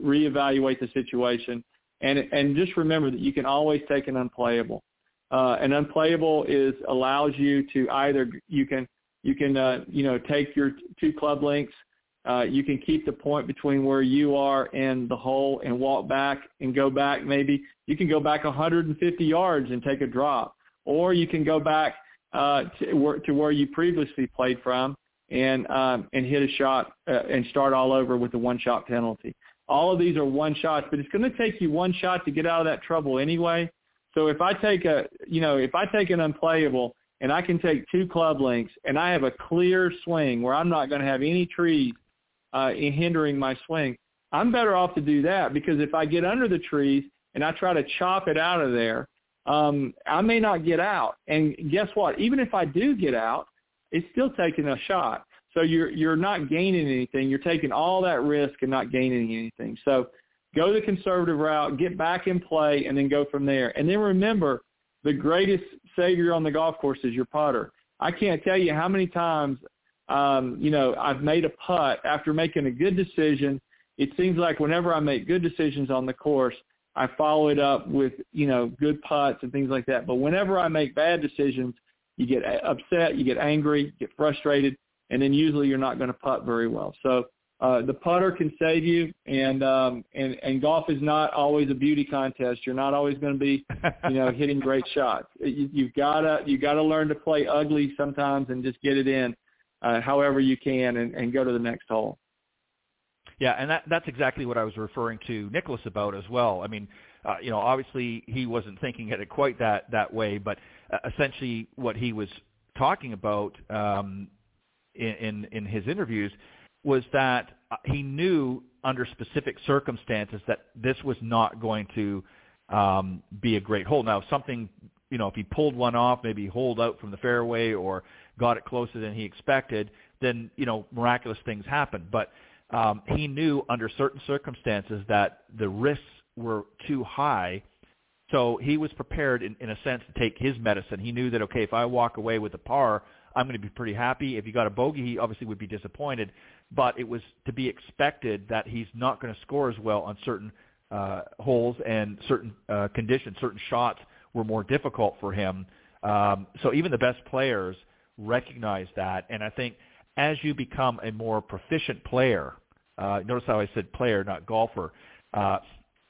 reevaluate the situation, and and just remember that you can always take an unplayable. Uh, an unplayable is allows you to either you can you can uh, you know take your two club lengths uh, you can keep the point between where you are and the hole and walk back and go back maybe. You can go back 150 yards and take a drop. Or you can go back uh, to, where, to where you previously played from and um, and hit a shot uh, and start all over with the one shot penalty. all of these are one shots, but it's going to take you one shot to get out of that trouble anyway. So if I take a, you know, if I take an unplayable and I can take two club lengths and I have a clear swing where I'm not going to have any trees uh, hindering my swing, I'm better off to do that because if I get under the trees and I try to chop it out of there, um, I may not get out. And guess what? Even if I do get out, it's still taking a shot. So you're you're not gaining anything. You're taking all that risk and not gaining anything. So go the conservative route, get back in play, and then go from there. And then remember, the greatest savior on the golf course is your putter. I can't tell you how many times, um, you know, I've made a putt after making a good decision. It seems like whenever I make good decisions on the course, I follow it up with, you know, good putts and things like that. But whenever I make bad decisions, you get upset, you get angry, you get frustrated, and then usually you're not going to putt very well. So uh, the putter can save you, and um, and and golf is not always a beauty contest. You're not always going to be, you know, hitting great shots. You, you've gotta you gotta learn to play ugly sometimes and just get it in, uh, however you can, and, and go to the next hole. Yeah, and that that's exactly what I was referring to Nicklaus about as well. I mean, uh, you know, obviously he wasn't thinking at it quite that that way, but uh, essentially what he was talking about um, in, in in his interviews was that uh, he knew under specific circumstances that this was not going to um, be a great hole. Now, something, you know, if he pulled one off, maybe holed out from the fairway or got it closer than he expected, then, you know, miraculous things happen. But um, he knew under certain circumstances that the risks were too high. So he was prepared, in, in a sense, to take his medicine. He knew that, okay, if I walk away with a par, I'm going to be pretty happy. If he got a bogey, he obviously would be disappointed but it was to be expected that he's not going to score as well on certain uh, holes and certain uh, conditions. Certain shots were more difficult for him. Um, so even the best players recognize that, and I think as you become a more proficient player, uh, notice how I said player, not golfer, uh,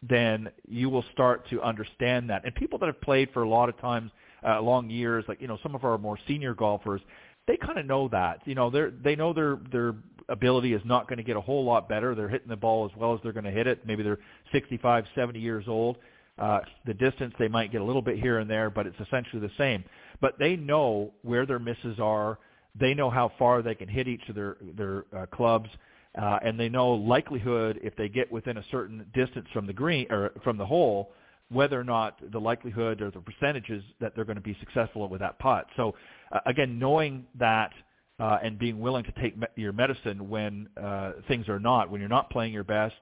then you will start to understand that. And people that have played for a lot of times, uh, long years, like you know, some of our more senior golfers, they kind of know that. You know, they're they know their their ability is not going to get a whole lot better. They're hitting the ball as well as they're going to hit it. Maybe they're 65, 70 years old. Uh, the distance they might get a little bit here and there, but it's essentially the same. But they know where their misses are. They know how far they can hit each of their their uh, clubs, uh, and they know likelihood if they get within a certain distance from the green or from the hole, whether or not the likelihood or the percentages that they're going to be successful with that putt. So uh, again, knowing that uh, and being willing to take me- your medicine when uh, things are not, when you're not playing your best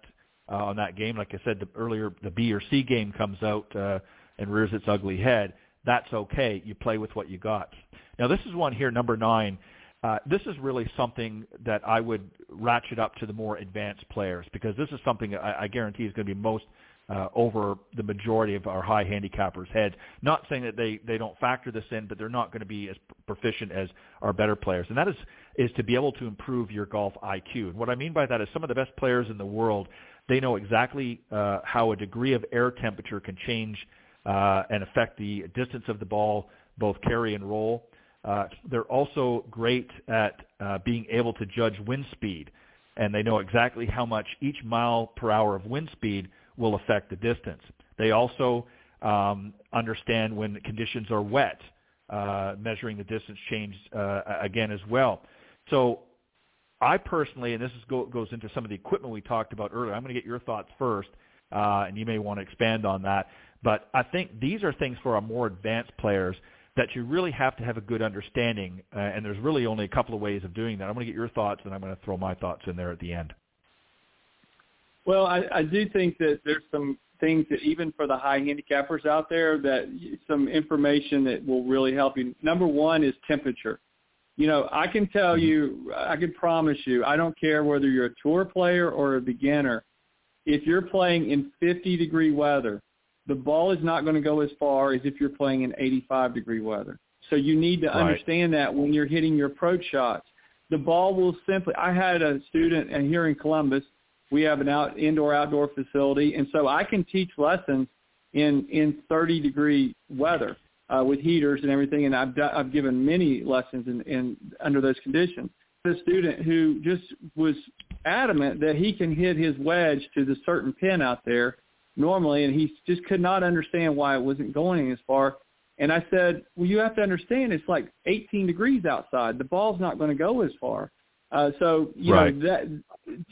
uh, on that game. Like I said the, earlier, the B or C game comes out uh, and rears its ugly head. That's okay. You play with what you got. Now this is one here, number nine. Uh, this is really something that I would ratchet up to the more advanced players because this is something I, I guarantee is going to be most uh, over the majority of our high handicappers' heads. Not saying that they, they don't factor this in, but they're not going to be as proficient as our better players. And that is, is to be able to improve your golf IQ. And what I mean by that is some of the best players in the world, they know exactly uh, how a degree of air temperature can change uh, and affect the distance of the ball, both carry and roll. Uh, they're also great at uh, being able to judge wind speed, and they know exactly how much each mile per hour of wind speed – will affect the distance. They also um, understand when conditions are wet, uh, measuring the distance change uh, again as well. So I personally, and this is go, goes into some of the equipment we talked about earlier. I'm going to get your thoughts first, uh, and you may want to expand on that. But I think these are things for our more advanced players that you really have to have a good understanding, uh, and there's really only a couple of ways of doing that. I'm going to get your thoughts, and I'm going to throw my thoughts in there at the end. Well, I, I do think that there's some things that even for the high handicappers out there that some information that will really help you. Number one is temperature. You know, I can tell mm-hmm. you, I can promise you, I don't care whether you're a tour player or a beginner. If you're playing in 50 degree weather, the ball is not going to go as far as if you're playing in 85 degree weather. So you need to right. understand that when you're hitting your approach shots. The ball will simply, I had a student and here in Columbus we have an out indoor outdoor facility, and so I can teach lessons in in 30 degree weather uh, with heaters and everything. And I've done, I've given many lessons in, in under those conditions. The student who just was adamant that he can hit his wedge to the certain pin out there normally, and he just could not understand why it wasn't going as far. And I said, well, you have to understand it's like 18 degrees outside. The ball's not going to go as far. Uh, so, you right. know, that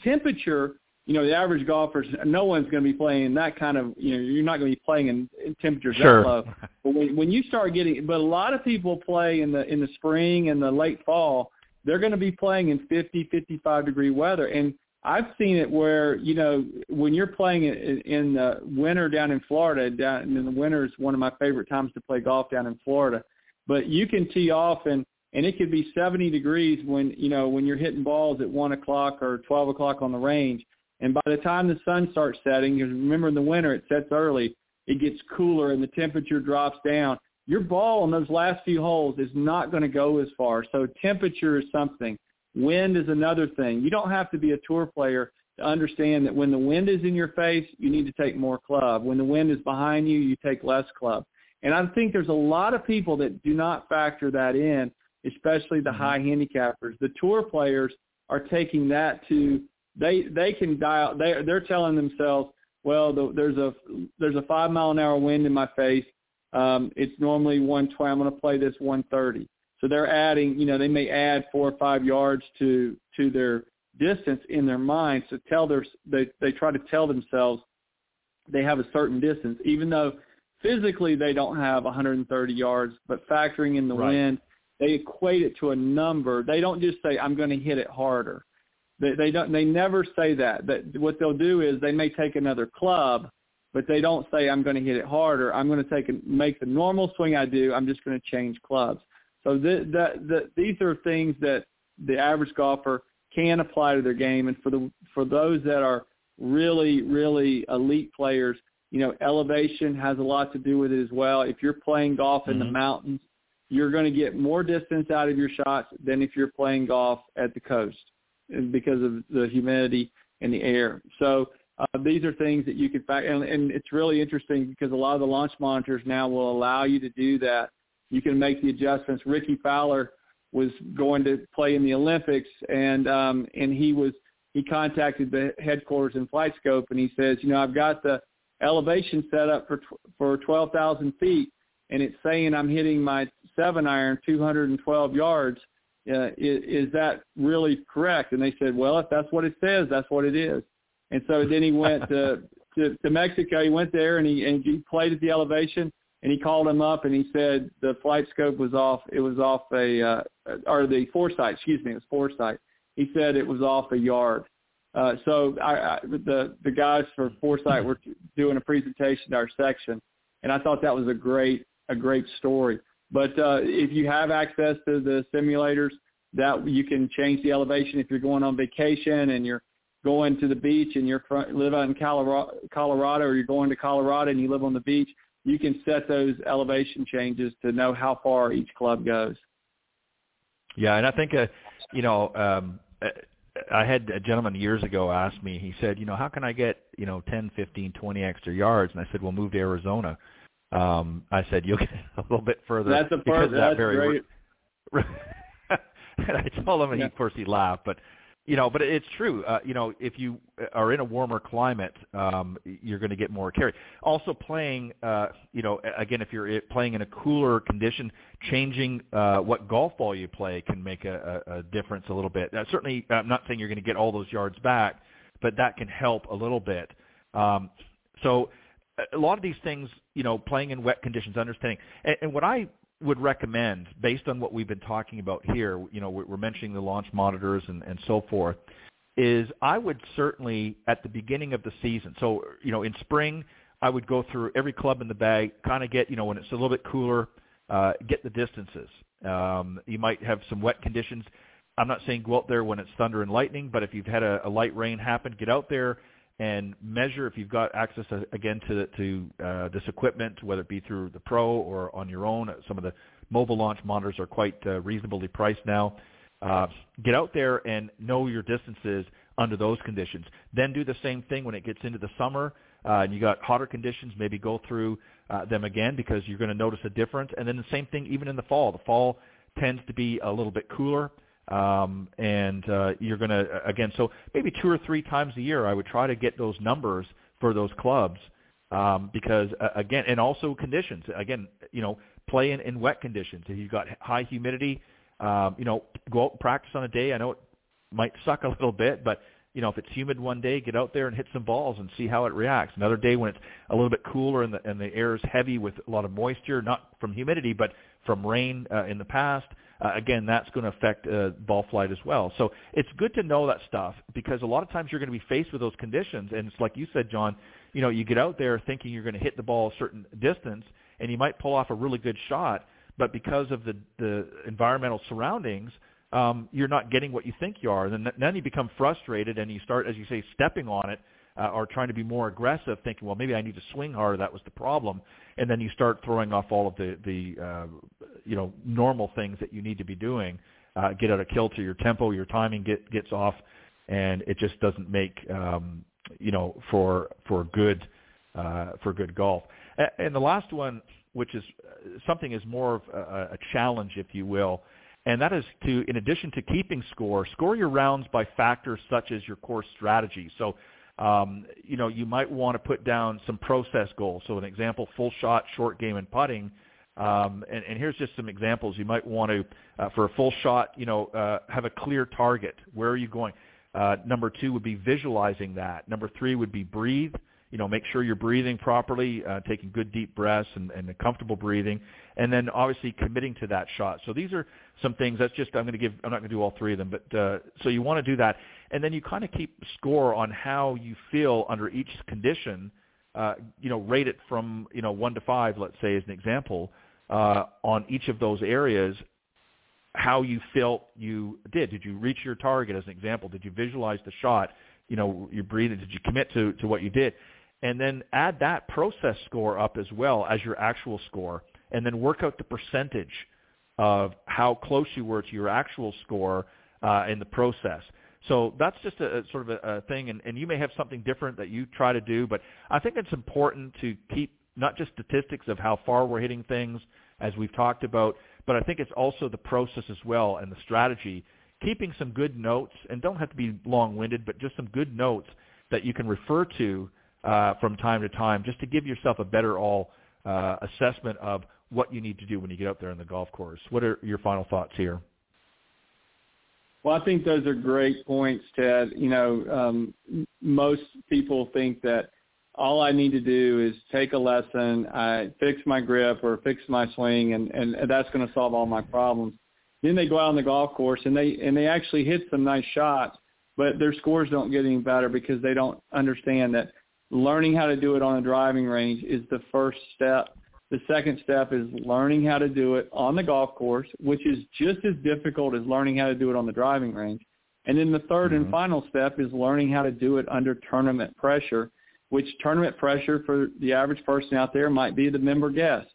temperature, you know, the average golfers, no one's going to be playing that kind of, you know, you're not going to be playing in, in temperatures sure. that low. But when, when you start getting, but a lot of people play in the, in the spring and the late fall, they're going to be playing in 50, 55 degree weather. And I've seen it where you know when you're playing in, in the winter down in Florida. Down in the winter is one of my favorite times to play golf down in Florida. But you can tee off and and it could be 70 degrees when you know when you're hitting balls at one o'clock or 12 o'clock on the range. And by the time the sun starts setting, because remember in the winter it sets early, it gets cooler and the temperature drops down. Your ball in those last few holes is not going to go as far. So temperature is something. Wind is another thing. You don't have to be a tour player to understand that when the wind is in your face, you need to take more club. When the wind is behind you, you take less club. And I think there's a lot of people that do not factor that in, especially the mm-hmm. high handicappers. The tour players are taking that to they they can dial they they're telling themselves, well, the, there's a there's a five mile an hour wind in my face. Um, it's normally 120. I'm going to play this 130. So they're adding, you know, they may add four or five yards to to their distance in their mind. So tell their they they try to tell themselves they have a certain distance, even though physically they don't have 130 yards, but factoring in the right. wind, they equate it to a number. They don't just say I'm going to hit it harder. They they don't they never say that. That what they'll do is they may take another club, but they don't say I'm going to hit it harder. I'm going to take and make the normal swing I do. I'm just going to change clubs. So the, the, the, these are things that the average golfer can apply to their game. And for the for those that are really really elite players, you know, elevation has a lot to do with it as well. If you're playing golf in mm-hmm. the mountains, you're going to get more distance out of your shots than if you're playing golf at the coast because of the humidity in the air. So uh, these are things that you can factor, and, and it's really interesting because a lot of the launch monitors now will allow you to do that you can make the adjustments. Rickie Fowler was going to play in the Olympics, and um, and he was he contacted the headquarters in FlightScope, and he says, you know, I've got the elevation set up for for 12,000 feet, and it's saying I'm hitting my seven iron 212 yards. Uh, is, is that really correct? And they said, well, if that's what it says, that's what it is. And so then he went to, to, to Mexico. He went there and he, and he played at the elevation and he called him up and he said the FlightScope was off. It was off a uh, or the foresight. Excuse me, it was foresight. He said it was off a yard. Uh, so I, I, the the guys for foresight were doing a presentation to our section, and I thought that was a great a great story. But uh, if you have access to the simulators, that you can change the elevation if you're going on vacation and you're going to the beach and you're live out in Colorado, Colorado or you're going to Colorado and you live on the beach you can set those elevation changes to know how far each club goes. Yeah, and I think, uh, you know, um, I had a gentleman years ago ask me, he said, you know, how can I get, you know, 10, 15, 20 extra yards? And I said, well, move to Arizona. Um, I said, you'll get a little bit further. That's a part, that's that very, great. and I told him, and yeah. he, of course he laughed, but you know, but it's true. Uh, you know, if you are in a warmer climate, um, you're going to get more carry. Also, playing, uh, you know, again, if you're playing in a cooler condition, changing uh, what golf ball you play can make a, a, a difference a little bit. Uh, certainly, I'm not saying you're going to get all those yards back, but that can help a little bit. Um, so, a lot of these things, you know, playing in wet conditions, understanding, and, and what I would recommend, based on what we've been talking about here, you know, we're mentioning the launch monitors and, and so forth, is I would certainly at the beginning of the season, so you know, in spring, I would go through every club in the bag, kind of get, you know, when it's a little bit cooler, uh, get the distances. Um, you might have some wet conditions. I'm not saying go out there when it's thunder and lightning, but if you've had a, a light rain happen, get out there and measure if you've got access to, again to to uh, this equipment, whether it be through the Pro or on your own. Some of the mobile launch monitors are quite uh, reasonably priced now. Uh, get out there and know your distances under those conditions. Then do the same thing when it gets into the summer uh, and you got hotter conditions. Maybe go through uh, them again because you're going to notice a difference. And then the same thing even in the fall. The fall tends to be a little bit cooler. Um, and uh, you're going to again, so maybe two or three times a year, I would try to get those numbers for those clubs um, because uh, again, and also conditions. Again, you know, play in, in wet conditions. If you've got high humidity, um, you know, go out and practice on a day. I know it might suck a little bit, but you know, if it's humid one day, get out there and hit some balls and see how it reacts. Another day when it's a little bit cooler and the, and the air is heavy with a lot of moisture, not from humidity, but from rain uh, in the past, uh, again, that's going to affect uh, ball flight as well. So it's good to know that stuff because a lot of times you're going to be faced with those conditions. And it's like you said, John, you know, you get out there thinking you're going to hit the ball a certain distance and you might pull off a really good shot, but because of the, the environmental surroundings – um, you're not getting what you think you are. And then, then you become frustrated and you start, as you say, stepping on it uh, or trying to be more aggressive, thinking, well, maybe I need to swing harder. That was the problem. And then you start throwing off all of the, the uh, you know, normal things that you need to be doing. Uh, get out of kilter, your tempo, your timing get, gets off, and it just doesn't make, um, you know, for for good uh, for good golf. And the last one, which is uh, something is more of a, a challenge, if you will, and that is to, in addition to keeping score, score your rounds by factors such as your course strategy. So, um, you know, you might want to put down some process goals. So, an example: full shot, short game, and putting. Um, and, and here's just some examples. You might want to, uh, for a full shot, you know, uh, have a clear target. Where are you going? Uh, number two would be visualizing that. Number three would be breathe you know, make sure you're breathing properly, uh, taking good deep breaths and, and comfortable breathing, and then obviously committing to that shot. So these are some things. That's just I'm going to give. I'm not going to do all three of them, but uh, so you want to do that, and then you kind of keep score on how you feel under each condition. Uh, you know, rate it from you know one to five, let's say as an example, uh, on each of those areas. How you felt you did? Did you reach your target? As an example, did you visualize the shot? You know, you breathing. Did you commit to to what you did? and then add that process score up as well as your actual score, and then work out the percentage of how close you were to your actual score uh, in the process. So that's just a, a sort of a, a thing, and, and you may have something different that you try to do, but I think it's important to keep not just statistics of how far we're hitting things, as we've talked about, but I think it's also the process as well and the strategy. Keeping some good notes, and don't have to be long-winded, but just some good notes that you can refer to uh, from time to time, just to give yourself a better all uh, assessment of what you need to do when you get out there on the golf course. What are your final thoughts here? Well, I think those are great points, Ted. You know, um, most people think that all I need to do is take a lesson, I fix my grip or fix my swing, and, and that's going to solve all my problems. Then they go out on the golf course and they and they actually hit some nice shots, but their scores don't get any better because they don't understand that learning how to do it on a driving range is the first step. The second step is learning how to do it on the golf course, which is just as difficult as learning how to do it on the driving range. And then the 3rd mm-hmm. and final step is learning how to do it under tournament pressure, which tournament pressure for the average person out there might be the member guest.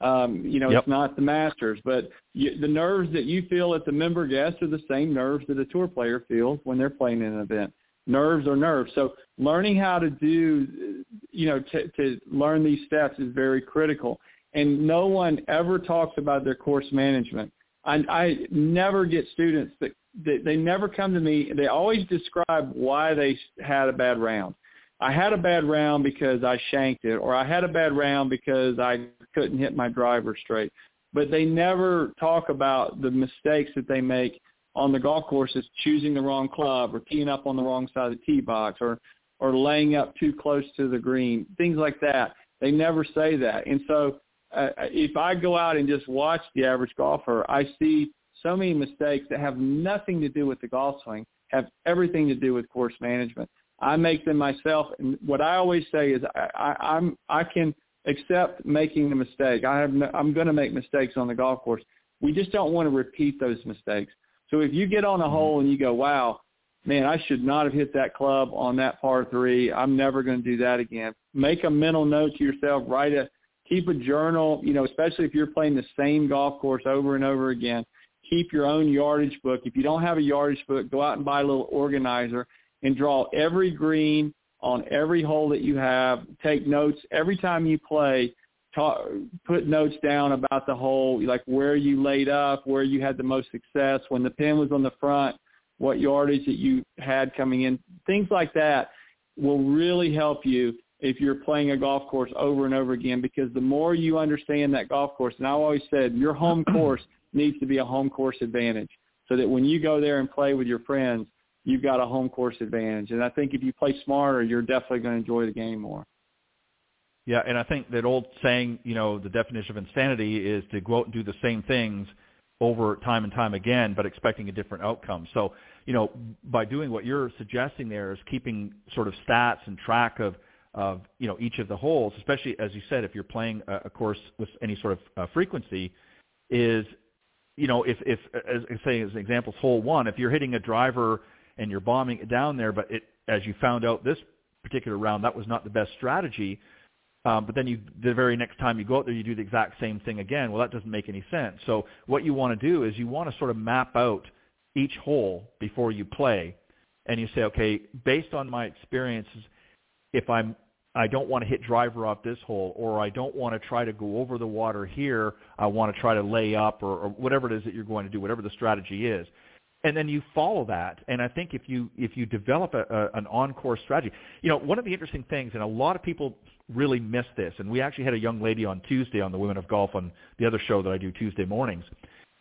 Um, you know, yep. it's not the Masters, but you, the nerves that you feel at the member guest are the same nerves that a tour player feels when they're playing in an event nerves are nerves. So learning how to do, you know, to, to learn these steps is very critical. And no one ever talks about their course management. I, I never get students that, that they never come to me. They always describe why they had a bad round. I had a bad round because I shanked it, or I had a bad round because I couldn't hit my driver straight. But they never talk about the mistakes that they make on the golf course is choosing the wrong club or teeing up on the wrong side of the tee box or or laying up too close to the green, things like that. They never say that. And so uh, if I go out and just watch the average golfer, I see so many mistakes that have nothing to do with the golf swing, have everything to do with course management. I make them myself, and what I always say is I, I, I'm I can accept making the mistake. I have no, I'm going to make mistakes on the golf course. We just don't want to repeat those mistakes. So if you get on a mm-hmm. hole and you go, wow, man, I should not have hit that club on that par three. I'm never going to do that again. Make a mental note to yourself. Write a, keep a journal. You know, especially if you're playing the same golf course over and over again. Keep your own yardage book. If you don't have a yardage book, go out and buy a little organizer and draw every green on every hole that you have. Take notes every time you play talk, put notes down about the hole, like where you laid up, where you had the most success, when the pin was on the front, what yardage that you had coming in, things like that will really help you if you're playing a golf course over and over again because the more you understand that golf course, and I always said your home course needs to be a home course advantage so that when you go there and play with your friends, you've got a home course advantage. And I think if you play smarter, you're definitely going to enjoy the game more. Yeah, and I think that old saying, you know, the definition of insanity is to go out and do the same things over time and time again, but expecting a different outcome. So, you know, by doing what you're suggesting there is keeping sort of stats and track of, of you know, each of the holes, especially as you said, if you're playing a, a course with any sort of uh, frequency, is, you know, if, if as, as say as an example, hole one, if you're hitting a driver and you're bombing it down there, but it, as you found out this particular round, that was not the best strategy, um, but then you, the very next time you go out there, you do the exact same thing again. Well, that doesn't make any sense. So what you want to do is you want to sort of map out each hole before you play, and you say, okay, based on my experiences, if I'm I don't want to hit driver off this hole, or I don't want to try to go over the water here. I want to try to lay up, or, or whatever it is that you're going to do, whatever the strategy is and then you follow that. And I think if you if you develop a, a, an on-course strategy, you know, one of the interesting things, and a lot of people really miss this, and we actually had a young lady on Tuesday on the Women of Golf on the other show that I do Tuesday mornings,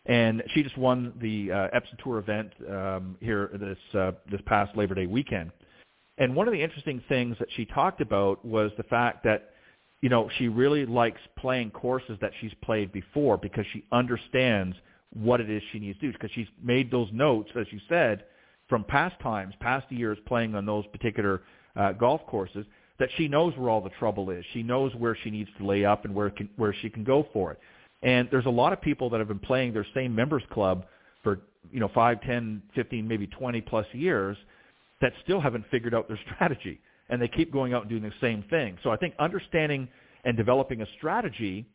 and she just won the uh, Epson Tour event um, here this uh, this past Labor Day weekend. And one of the interesting things that she talked about was the fact that you know she really likes playing courses that she's played before because she understands what it is she needs to do because she's made those notes, as you said, from past times, past years playing on those particular uh, golf courses that she knows where all the trouble is. She knows where she needs to lay up and where can, where she can go for it. And there's a lot of people that have been playing their same members club for you know five, ten, fifteen, maybe 20 plus years that still haven't figured out their strategy, and they keep going out and doing the same thing. So I think understanding and developing a strategy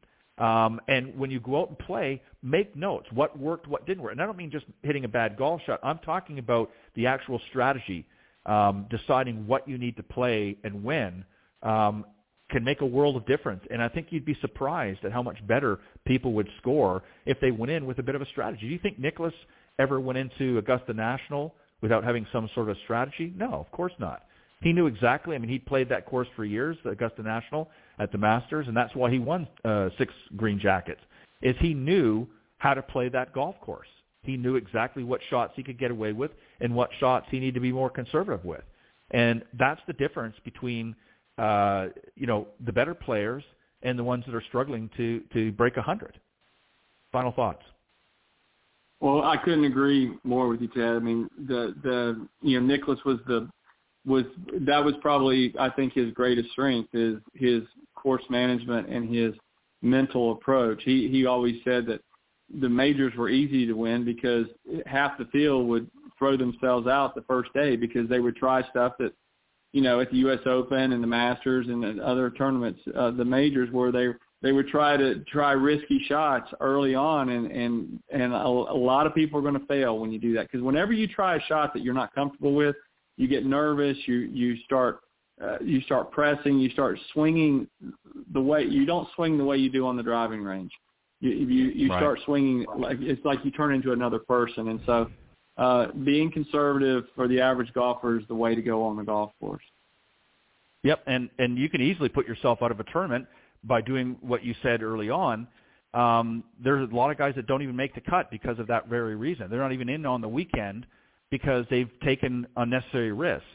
um, and when you go out and play, make notes. What worked, what didn't work. And I don't mean just hitting a bad golf shot. I'm talking about the actual strategy, um, deciding what you need to play and when um, can make a world of difference. And I think you'd be surprised at how much better people would score if they went in with a bit of a strategy. Do you think Nicklaus ever went into Augusta National without having some sort of strategy? No, of course not. He knew exactly. I mean, he played that course for years, the Augusta National at the Masters, and that's why he won uh, six green jackets. Is he knew how to play that golf course. He knew exactly what shots he could get away with and what shots he needed to be more conservative with. And that's the difference between uh, you know the better players and the ones that are struggling to to break a hundred. Final thoughts. Well, I couldn't agree more with you, Ted. I mean, the the you know Nicklaus was the was that was probably I think his greatest strength is his course management and his mental approach. He he always said that the majors were easy to win because half the field would throw themselves out the first day because they would try stuff that you know at the U.S. Open and the Masters and other tournaments, uh, the majors where they they would try to try risky shots early on and and and a, a lot of people are going to fail when you do that because whenever you try a shot that you're not comfortable with you get nervous, you you start uh, you start pressing, you start swinging the way you don't swing the way you do on the driving range. You you, you right. start swinging like it's like you turn into another person, and so uh, being conservative for the average golfer is the way to go on the golf course. Yep, and and you can easily put yourself out of a tournament by doing what you said early on. Um, there's a lot of guys that don't even make the cut because of that very reason. They're not even in on the weekend because they've taken unnecessary risks.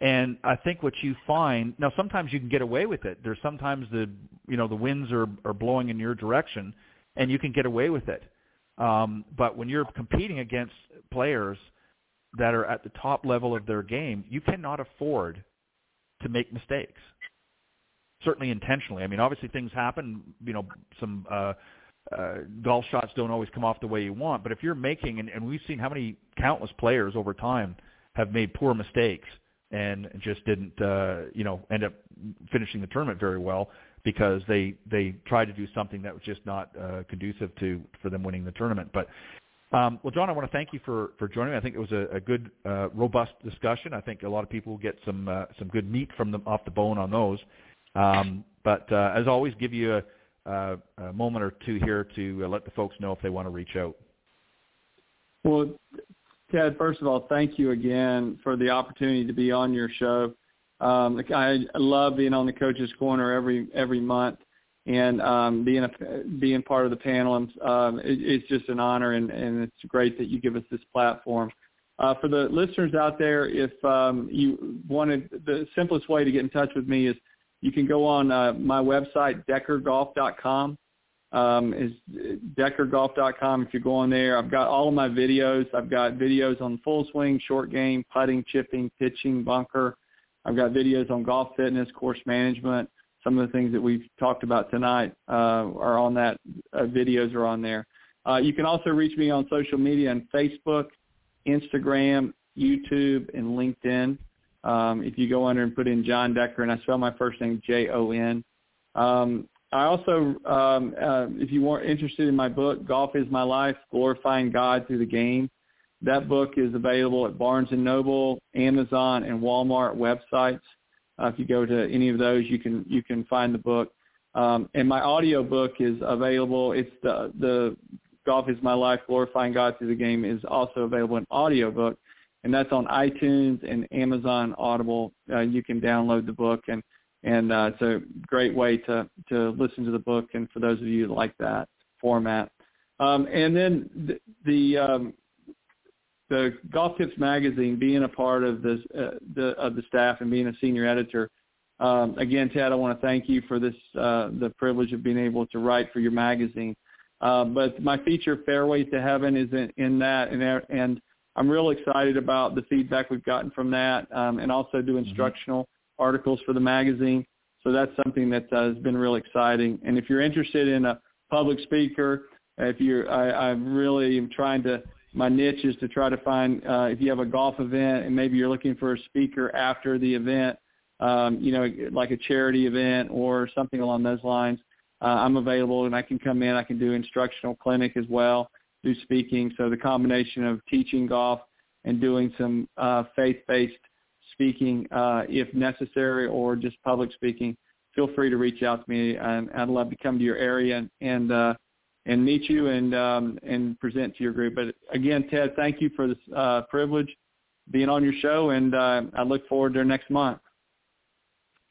And I think what you find now, sometimes you can get away with it. There's sometimes the you know the winds are are blowing in your direction, and you can get away with it. Um, but when you're competing against players that are at the top level of their game, you cannot afford to make mistakes. Certainly intentionally. I mean, obviously things happen. You know, some uh, uh, golf shots don't always come off the way you want. But if you're making, and, and we've seen how many countless players over time have made poor mistakes and just didn't, uh, you know, end up finishing the tournament very well because they they tried to do something that was just not uh, conducive to for them winning the tournament. But um, well, John, I want to thank you for, for joining me. I think it was a, a good, uh, robust discussion. I think a lot of people will get some uh, some good meat from them off the bone on those. Um, but uh, as always, give you a, uh, a moment or two here to uh, let the folks know if they want to reach out. Well, Ted, first of all, thank you again for the opportunity to be on your show. Um, I love being on the Coaches Corner every every month and um, being a, being part of the panel. Um, it, it's just an honor, and, and it's great that you give us this platform. Uh, for the listeners out there, if um, you wanted, the simplest way to get in touch with me is you can go on uh, my website, deckergolf.com. Um, is deckergolf.com. If you go on there, I've got all of my videos. I've got videos on full swing, short game, putting, chipping, pitching, bunker. I've got videos on golf fitness, course management. Some of the things that we've talked about tonight uh, are on that. Uh, videos are on there. Uh, you can also reach me on social media on Facebook, Instagram, YouTube, and LinkedIn. Um, if you go under and put in Jon Decker, and I spell my first name J-O-N. Um, I also, um, uh, if you are interested in my book, Golf is My Life, Glorifying God Through the Game, that book is available at Barnes & Noble, Amazon, and Walmart websites. Uh, if you go to any of those, you can you can find the book. Um, and my audio book is available. It's the the Golf is My Life, Glorifying God Through the Game is also available in audio book, and that's on iTunes and Amazon Audible. Uh, you can download the book, and and uh, it's a great way to to listen to the book. And for those of you that like that format, um, and then the, the um, the Golf Tips magazine, being a part of this uh, the of the staff and being a senior editor. Um, again, Ted, I want to thank you for this uh, the privilege of being able to write for your magazine. Uh, but my feature, Fairway to Heaven, is in, in that, and, and I'm real excited about the feedback we've gotten from that, um, and also do mm-hmm. instructional mm-hmm. articles for the magazine. So that's something that uh, has been real exciting. And if you're interested in a public speaker, if you're, I, I really am trying to. My niche is to try to find uh, if you have a golf event and maybe you're looking for a speaker after the event, um, you know, like a charity event or something along those lines uh, I'm available and I can come in. I can do instructional clinic as well, do speaking. So the combination of teaching golf and doing some uh, faith-based speaking uh, if necessary or just public speaking, feel free to reach out to me. And I'd love to come to your area and and, uh, and meet you and um, and present to your group. But again, Ted, thank you for this uh, privilege being on your show, and uh, I look forward to next month.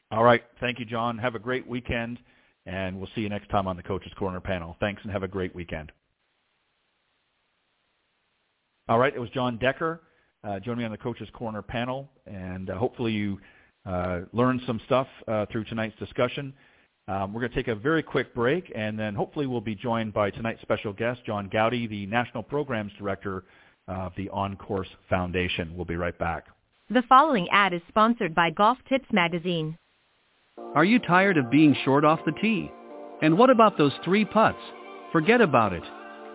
All right. Thank you, Jon. Have a great weekend and we'll see you next time on the Coaches Corner panel. Thanks and have a great weekend. All right, it was Jon Decker uh, joining me on the Coaches Corner panel, and uh, hopefully you uh, learned some stuff uh, through tonight's discussion. Um, we're going to take a very quick break, and then hopefully we'll be joined by tonight's special guest, John Goudie, the National Programs Director of the On Course Foundation. We'll be right back. The following ad is sponsored by Golf Tips Magazine. Are you tired of being short off the tee? And what about those three putts? Forget about it.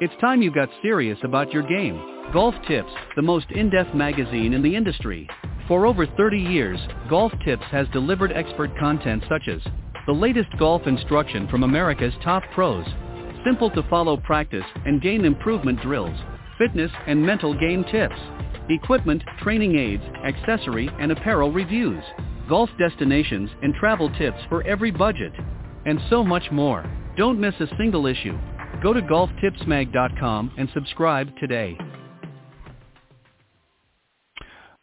It's time you got serious about your game. Golf Tips, the most in-depth magazine in the industry. For over 30 years, Golf Tips has delivered expert content such as the latest golf instruction from America's top pros, simple to follow practice and game improvement drills, fitness and mental game tips, equipment, training aids, accessory and apparel reviews, golf destinations and travel tips for every budget, and so much more. Don't miss a single issue. Go to golftipsmag.com and subscribe today.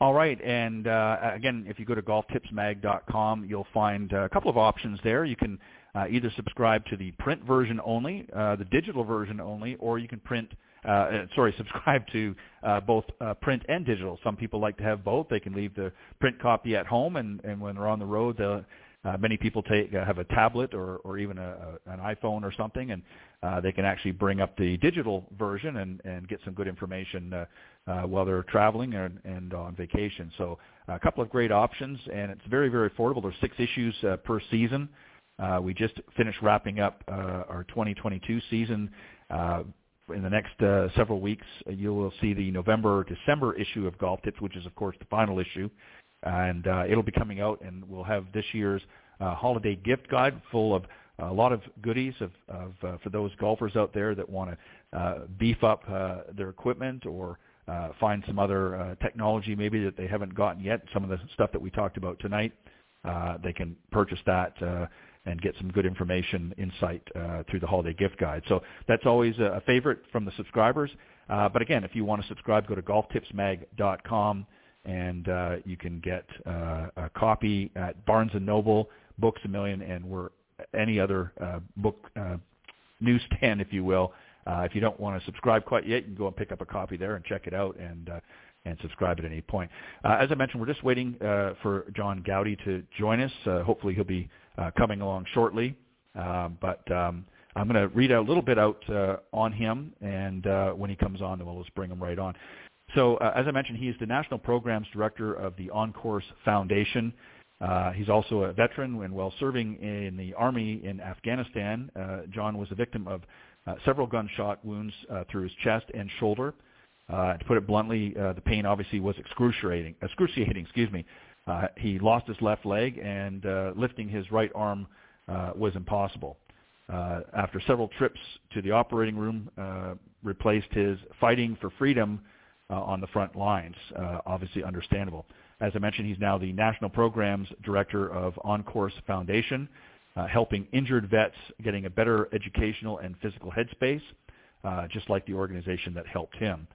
All right, and uh, again, if you go to golftipsmag.com, you'll find a couple of options there. You can uh, either subscribe to the print version only, uh, the digital version only, or you can print uh, uh, sorry, subscribe to uh, both uh, print and digital. Some people like to have both. They can leave the print copy at home, and, and when they're on the road, uh, many people take uh, have a tablet or, or even a, a, an iPhone or something, and uh, they can actually bring up the digital version and, and get some good information uh, uh, while they're traveling and, and on vacation. So a couple of great options, and it's very very affordable. There's six issues uh, per season. Uh, we just finished wrapping up uh, our 2022 season. Uh, in the next uh, several weeks, you will see the November December issue of Golf Tips, which is of course the final issue, and uh, it'll be coming out, and we'll have this year's uh, holiday gift guide full of a lot of goodies of, of uh, for those golfers out there that want to uh, beef up uh, their equipment or uh, find some other uh, technology maybe that they haven't gotten yet. Some of the stuff that we talked about tonight. uh, they can purchase that uh, and get some good information, insight uh, through the holiday gift guide. So that's always a favorite from the subscribers. Uh, but again, if you want to subscribe, go to golftipsmag.com and uh, you can get uh, a copy at Barnes and Noble, Books a Million, and we're any other uh, book uh, newsstand, if you will. Uh, if you don't want to subscribe quite yet, you can go and pick up a copy there and check it out and uh, and subscribe at any point. Uh, as I mentioned, we're just waiting uh, for John Goudie to join us. Uh, hopefully, he'll be uh, coming along shortly. Um, but um, I'm going to read a little bit out uh, on him, and uh, when he comes on, then we'll just bring him right on. So, uh, as I mentioned, he is the National Programs Director of the On Course Foundation. Uh, he's also a veteran and while serving in the Army in Afghanistan. Uh, John was a victim of uh, several gunshot wounds uh, through his chest and shoulder. Uh, to put it bluntly, uh, the pain obviously was excruciating. Excruciating, excuse me. He lost his left leg, and lifting his right arm was impossible. After several trips to the operating room, replaced his fighting for freedom on the front lines. Obviously, understandable. As I mentioned, he's now the National Programs Director of On Course Foundation, uh, helping injured vets getting a better educational and physical headspace, uh, just like the organization that helped him.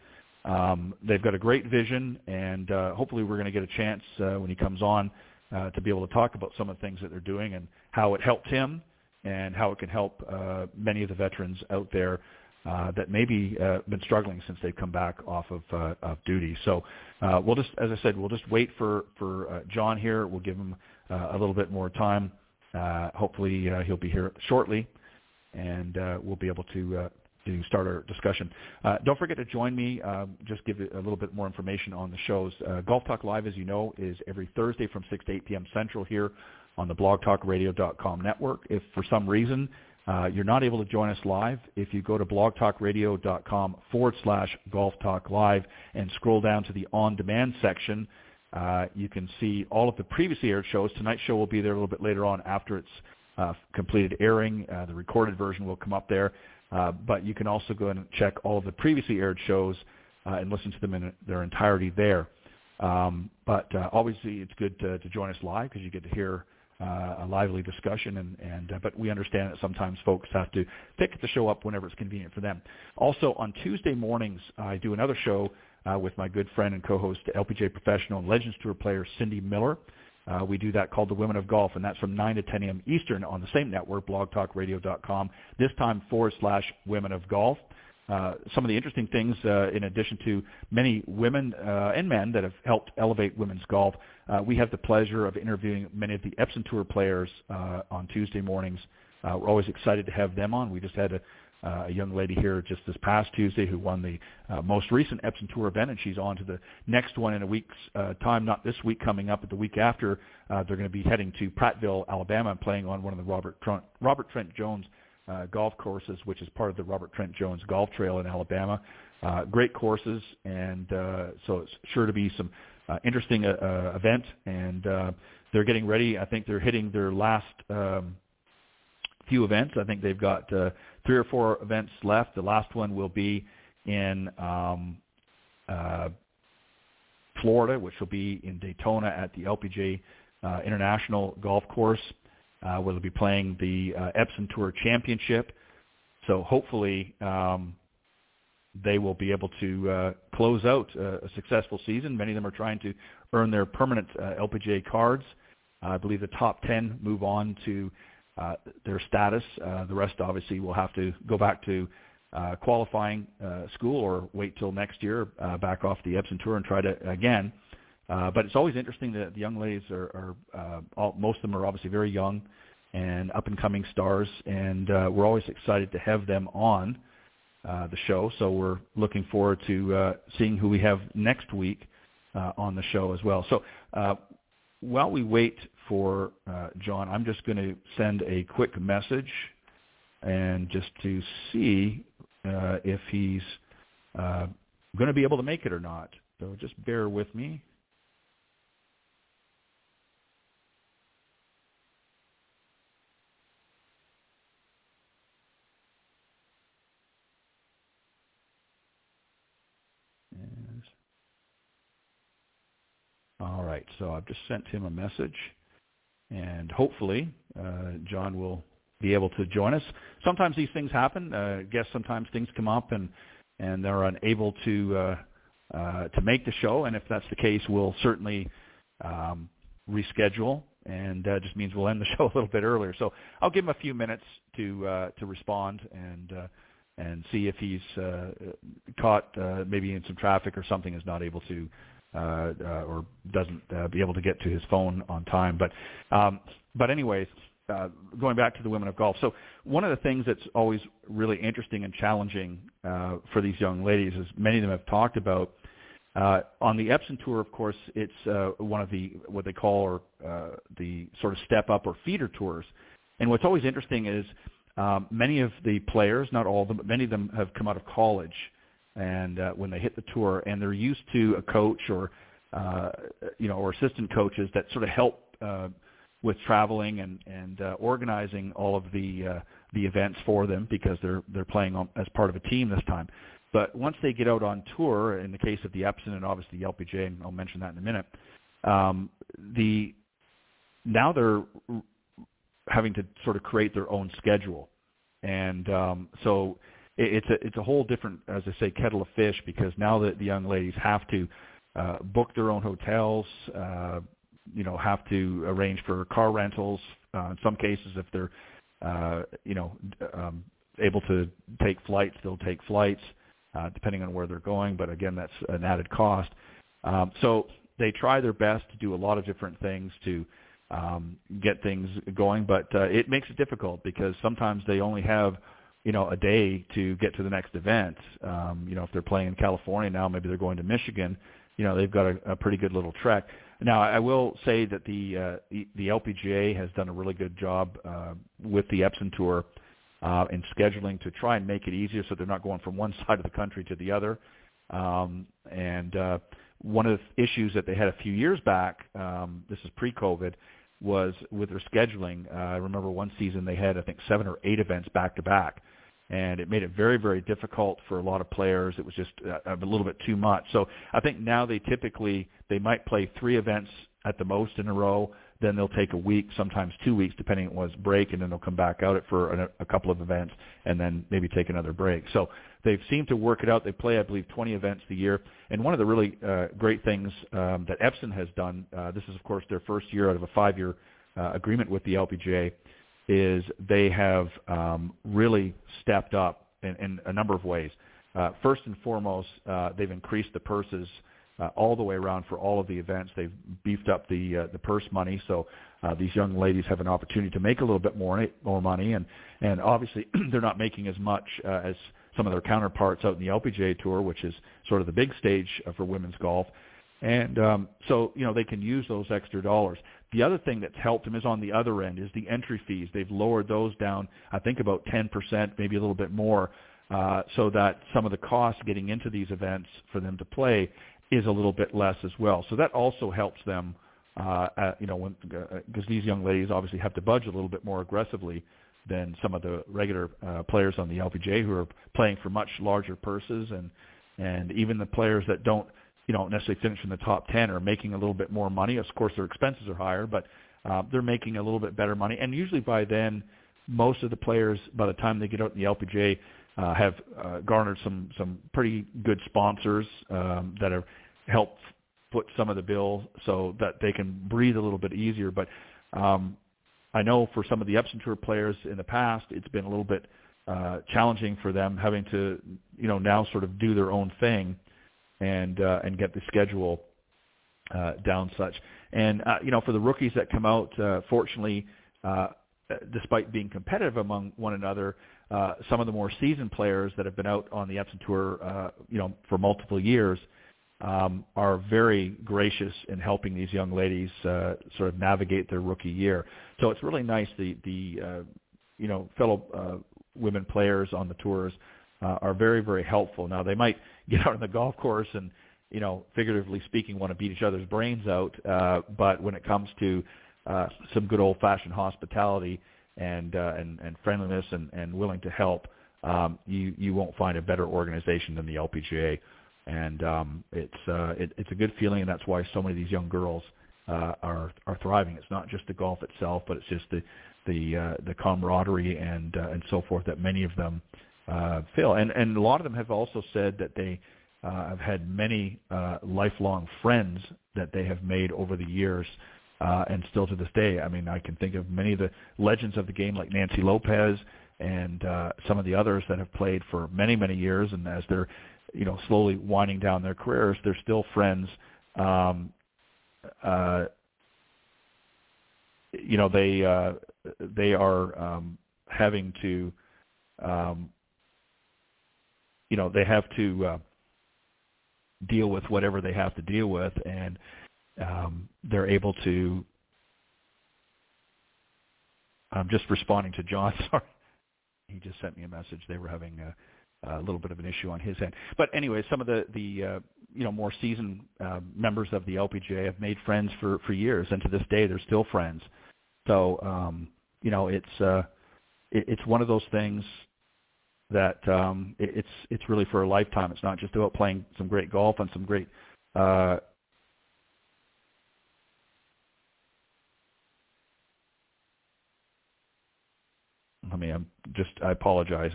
Um, they've got a great vision, and uh, hopefully we're going to get a chance uh, when he comes on uh, to be able to talk about some of the things that they're doing and how it helped him and how it can help uh, many of the veterans out there uh, that maybe uh, been struggling since they've come back off of, uh, of duty. So uh, we'll just, as I said, we'll just wait for for uh, John here. We'll give him uh, a little bit more time. Uh, hopefully uh, he'll be here shortly, and uh, we'll be able to uh, to start our discussion. Uh, don't forget to join me. Um, just give a little bit more information on the shows. Uh, Golf Talk Live, as you know, is every Thursday from 6 to 8 p.m. Central here on the blogtalkradio.com network. If for some reason uh, you're not able to join us live. If you go to blogtalkradio.com forward slash golf talk live and scroll down to the on-demand section, uh, you can see all of the previously aired shows. Tonight's show will be there a little bit later on after it's uh, completed airing. Uh, the recorded version will come up there. Uh, but you can also go and check all of the previously aired shows uh, and listen to them in their entirety there. Um, but obviously it's good to, to join us live because you get to hear uh, a lively discussion. And, and uh, but we understand that sometimes folks have to pick the show up whenever it's convenient for them. Also on Tuesday mornings, I do another show uh, with my good friend and co-host, LPGA professional and Legends Tour player Cindy Miller. Uh, we do that called the Women of Golf, and that's from 9 to 10 a.m. Eastern on the same network, blogtalkradio.com, this time forward slash Women of Golf. Uh, some of the interesting things, uh, in addition to many women uh, and men that have helped elevate women's golf, uh, we have the pleasure of interviewing many of the Epson Tour players uh, on Tuesday mornings. Uh, we're always excited to have them on. We just had a, uh, a young lady here just this past Tuesday who won the most recent Epson Tour event, and she's on to the next one in a week's time. Not this week coming up, but the week after. Uh, they're going to be heading to Prattville, Alabama, and playing on one of the Robert Trent, Robert Trent Jones uh, golf courses, which is part of the Robert Trent Jones Golf Trail in Alabama. Uh, great courses, and uh, so it's sure to be some uh, interesting uh, uh, event. And uh, they're getting ready. I think they're hitting their last um, few events. I think they've got uh, three or four events left. The last one will be in um, uh, Florida, which will be in Daytona at the LPGA uh, International Golf Course uh, where they'll be playing the uh, Epson Tour Championship. So hopefully um, they will be able to uh, close out a, a successful season. Many of them are trying to earn their permanent uh, LPGA cards. Uh, I believe the top 10 move on to uh, their status. Uh, the rest obviously will have to go back to uh, qualifying uh, school or wait till next year, uh, back off the Epson Tour and try to again. Uh, but it's always interesting that the young ladies are, are uh, all, most of them are obviously very young and up and coming stars, and uh, we're always excited to have them on uh, the show. So we're looking forward to uh, seeing who we have next week uh, on the show as well. So uh, while we wait for uh, John, I'm just going to send a quick message and just to see uh, if he's uh, going to be able to make it or not. So just bear with me. All right, so I've just sent him a message, and hopefully uh, John will be able to join us. Sometimes these things happen. Uh, I guess sometimes things come up and and they're unable to uh, uh, to make the show. And if that's the case, we'll certainly um, reschedule. And uh, just means we'll end the show a little bit earlier. So I'll give him a few minutes to uh, to respond and uh, and see if he's uh, caught uh, maybe in some traffic or something is not able to uh, uh, or doesn't uh, be able to get to his phone on time. But um, but anyways, uh, going back to the women of golf. So one of the things that's always really interesting and challenging uh, for these young ladies, as many of them have talked about, uh, on the Epson tour, of course, it's uh, one of the what they call or uh, the sort of step up or feeder tours. And what's always interesting is um, many of the players, not all of them, but many of them have come out of college, and uh, when they hit the tour, and they're used to a coach or uh, you know or assistant coaches that sort of help. Uh, with traveling and and uh, organizing all of the uh, the events for them because they're they're playing on, as part of a team this time. But once they get out on tour, in the case of the Epson and obviously the LPGA, and I'll mention that in a minute, um, the now they're having to sort of create their own schedule, and um, so it, it's a it's a whole different, as I say, kettle of fish because now that the young ladies have to uh, book their own hotels, uh, you know have to arrange for car rentals. Uh, in some cases, if they're uh, you know um, able to take flights, they'll take flights uh, depending on where they're going. But again, that's an added cost. Um, so they try their best to do a lot of different things to um, get things going, but uh, it makes it difficult because sometimes they only have you know a day to get to the next event. Um, you know, if they're playing in California now, maybe they're going to Michigan. You know, they've got a, a pretty good little trek. Now, I will say that the uh, the, LPGA has done a really good job uh, with the Epson Tour uh, in scheduling to try and make it easier, so they're not going from one side of the country to the other. Um, and uh, one of the issues that they had a few years back, um, this is pre-COVID, was with their scheduling. Uh, I remember one season they had I think seven or eight events back to back and it made it very, very difficult for a lot of players. It was just uh, a little bit too much. So I think now they typically they might play three events at the most in a row. Then they'll take a week, sometimes two weeks, depending on was break, and then they'll come back out it for a, a couple of events, and then maybe take another break. So they've seemed to work it out. They play, I believe, 20 events a year. And one of the really uh, great things um, that Epson has done, uh, this is of course their first year out of a five-year uh, agreement with the LPGA, is they have um, really stepped up in, in a number of ways. Uh, first and foremost, uh, they've increased the purses uh, all the way around for all of the events. They've beefed up the uh, the purse money, so uh, these young ladies have an opportunity to make a little bit more more money, and and obviously they're not making as much uh, as some of their counterparts out in the LPGA Tour, which is sort of the big stage for women's golf. And um, so, you know, they can use those extra dollars. The other thing that's helped them is on the other end is the entry fees. They've lowered those down, I think, about 10%, maybe a little bit more, uh, so that some of the costs getting into these events for them to play is a little bit less as well. So that also helps them, uh, at, you know, because uh, these young ladies obviously have to budget a little bit more aggressively than some of the regular uh, players on the LPGA who are playing for much larger purses and and even the players that don't you know, necessarily finish in the top 10 or making a little bit more money. Of course, their expenses are higher, but uh, they're making a little bit better money. And usually by then, most of the players, by the time they get out in the LPGA, uh, have uh, garnered some some pretty good sponsors um, that have helped foot some of the bill so that they can breathe a little bit easier. But um, I know for some of the Epson Tour players in the past, it's been a little bit uh, challenging for them having to, you know, now sort of do their own thing and uh, and get the schedule uh, down such. And uh, you know, for the rookies that come out, uh, fortunately, uh, despite being competitive among one another, uh, some of the more seasoned players that have been out on the Epson Tour, uh, you know, for multiple years, um, are very gracious in helping these young ladies uh, sort of navigate their rookie year. So it's really nice the the uh, you know fellow uh, women players on the tours uh, are very very helpful. Now they might get out on the golf course and you know figuratively speaking want to beat each other's brains out, uh, but when it comes to uh, some good old fashioned hospitality and uh, and and friendliness and and willing to help, um, you you won't find a better organization than the LPGA, and um, it's uh, it, it's a good feeling, and that's why so many of these young girls uh, are are thriving. It's not just the golf itself, but it's just the the uh, the camaraderie and uh, and so forth that many of them uh, feel. And and a lot of them have also said that they uh, have had many uh, lifelong friends that they have made over the years. Uh, and still to this day, I mean, I can think of many of the legends of the game, like Nancy Lopez and uh, some of the others that have played for many, many years. And as they're, you know, slowly winding down their careers, they're still friends. Um, uh, you know, they uh, they are um, having to, um, you know, they have to uh, deal with whatever they have to deal with, and um, they're able to. I'm just responding to John. Sorry, he just sent me a message. They were having a, a little bit of an issue on his end. But anyway, some of the the uh, you know more seasoned uh, members of the LPGA have made friends for for years, and to this day they're still friends. So um, you know it's uh, it, it's one of those things that um, it, it's it's really for a lifetime. It's not just about playing some great golf and some great uh, mean, I'm just I apologize.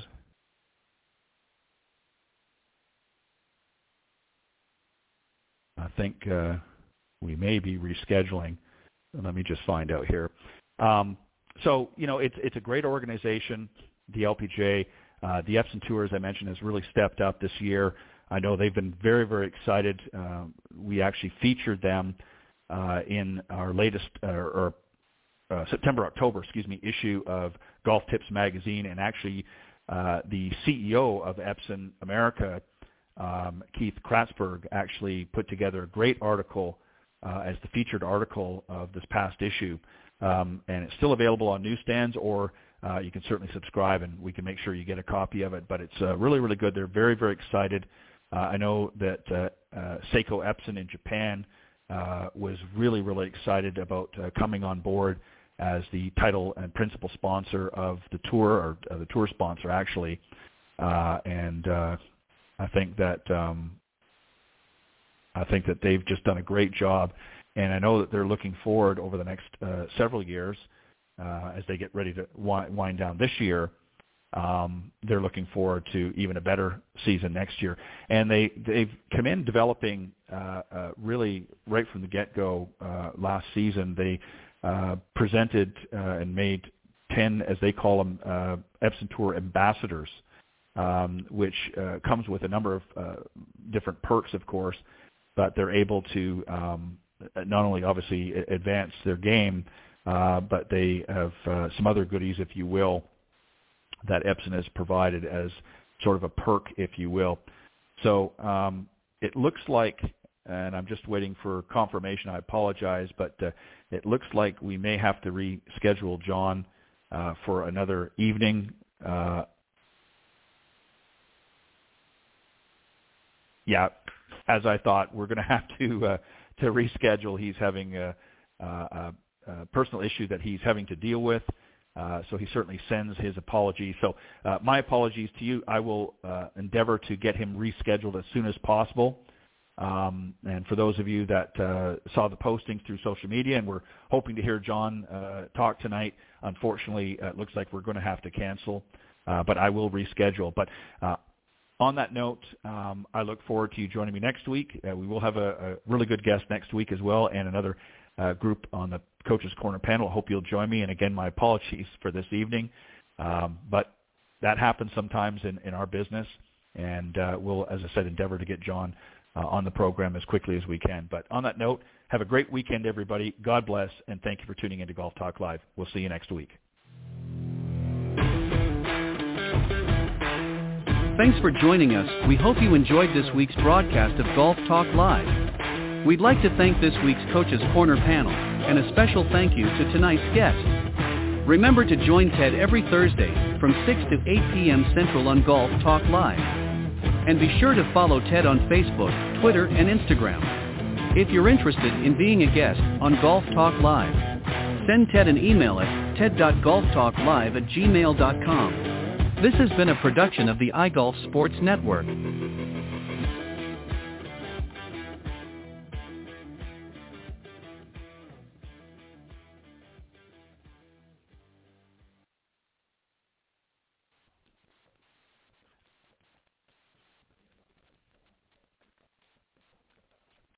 I think uh, we may be rescheduling. Let me just find out here. Um, so you know, it's it's a great organization, the LPGA. Uh, the Epson Tour, as I mentioned, has really stepped up this year. I know they've been very, very excited. Uh, we actually featured them uh, in our latest, uh, or uh, September, October, excuse me, issue of Golf Tips magazine, and actually uh, the CEO of Epson America, um, Keith Kratzberg, actually put together a great article as the featured article of this past issue. Um, and it's still available on newsstands or uh, you can certainly subscribe and we can make sure you get a copy of it. But it's uh, really, really good. They're very, very excited. Uh, I know that uh, uh, Seiko Epson in Japan uh, was really, really excited about uh, coming on board as the title and principal sponsor of the tour, or uh, the tour sponsor actually. Uh, and uh, I think that um, I think that they've just done a great job, and I know that they're looking forward over the next uh, several years uh, as they get ready to wind down this year. Um, they're looking forward to even a better season next year, and they they've come in developing uh, uh, really right from the get go uh, last season. They uh, presented uh, and made ten, as they call them, uh, Epson Tour ambassadors, um, which uh, comes with a number of uh, different perks, of course, but they're able to um, not only obviously advance their game uh, but they have uh, some other goodies, if you will, that Epson has provided as sort of a perk, if you will. So um, it looks like, and I'm just waiting for confirmation. I apologize, but uh, it looks like we may have to reschedule John uh, for another evening. Uh, yeah, as I thought, we're going to have to uh, to reschedule. He's having a, a, uh, personal issue that he's having to deal with. Uh, so he certainly sends his apologies. So uh, my apologies to you. I will uh, endeavor to get him rescheduled as soon as possible. Um, and for those of you that uh, saw the postings through social media and we're hoping to hear John uh, talk tonight, unfortunately, uh, it looks like we're going to have to cancel. Uh, but I will reschedule. But uh, on that note, um, I look forward to you joining me next week. Uh, we will have a, a really good guest next week as well, and another uh, group on the Coaches Corner panel. Hope you'll join me. And again, my apologies for this evening, um, but that happens sometimes in, in our business. And uh, we'll, as I said, endeavor to get John uh, on the program as quickly as we can. But on that note, have a great weekend, everybody. God bless, and thank you for tuning into Golf Talk Live. We'll see you next week. Thanks for joining us. We hope you enjoyed this week's broadcast of Golf Talk Live. We'd like to thank this week's Coach's Corner panel, and a special thank you to tonight's guest. Remember to join Ted every Thursday from 6 to 8 p.m. Central on Golf Talk Live. And be sure to follow Ted on Facebook, Twitter, and Instagram. If you're interested in being a guest on Golf Talk Live, send Ted an email at ted.golftalklive at gmail.com. This has been a production of the iGolf Sports Network.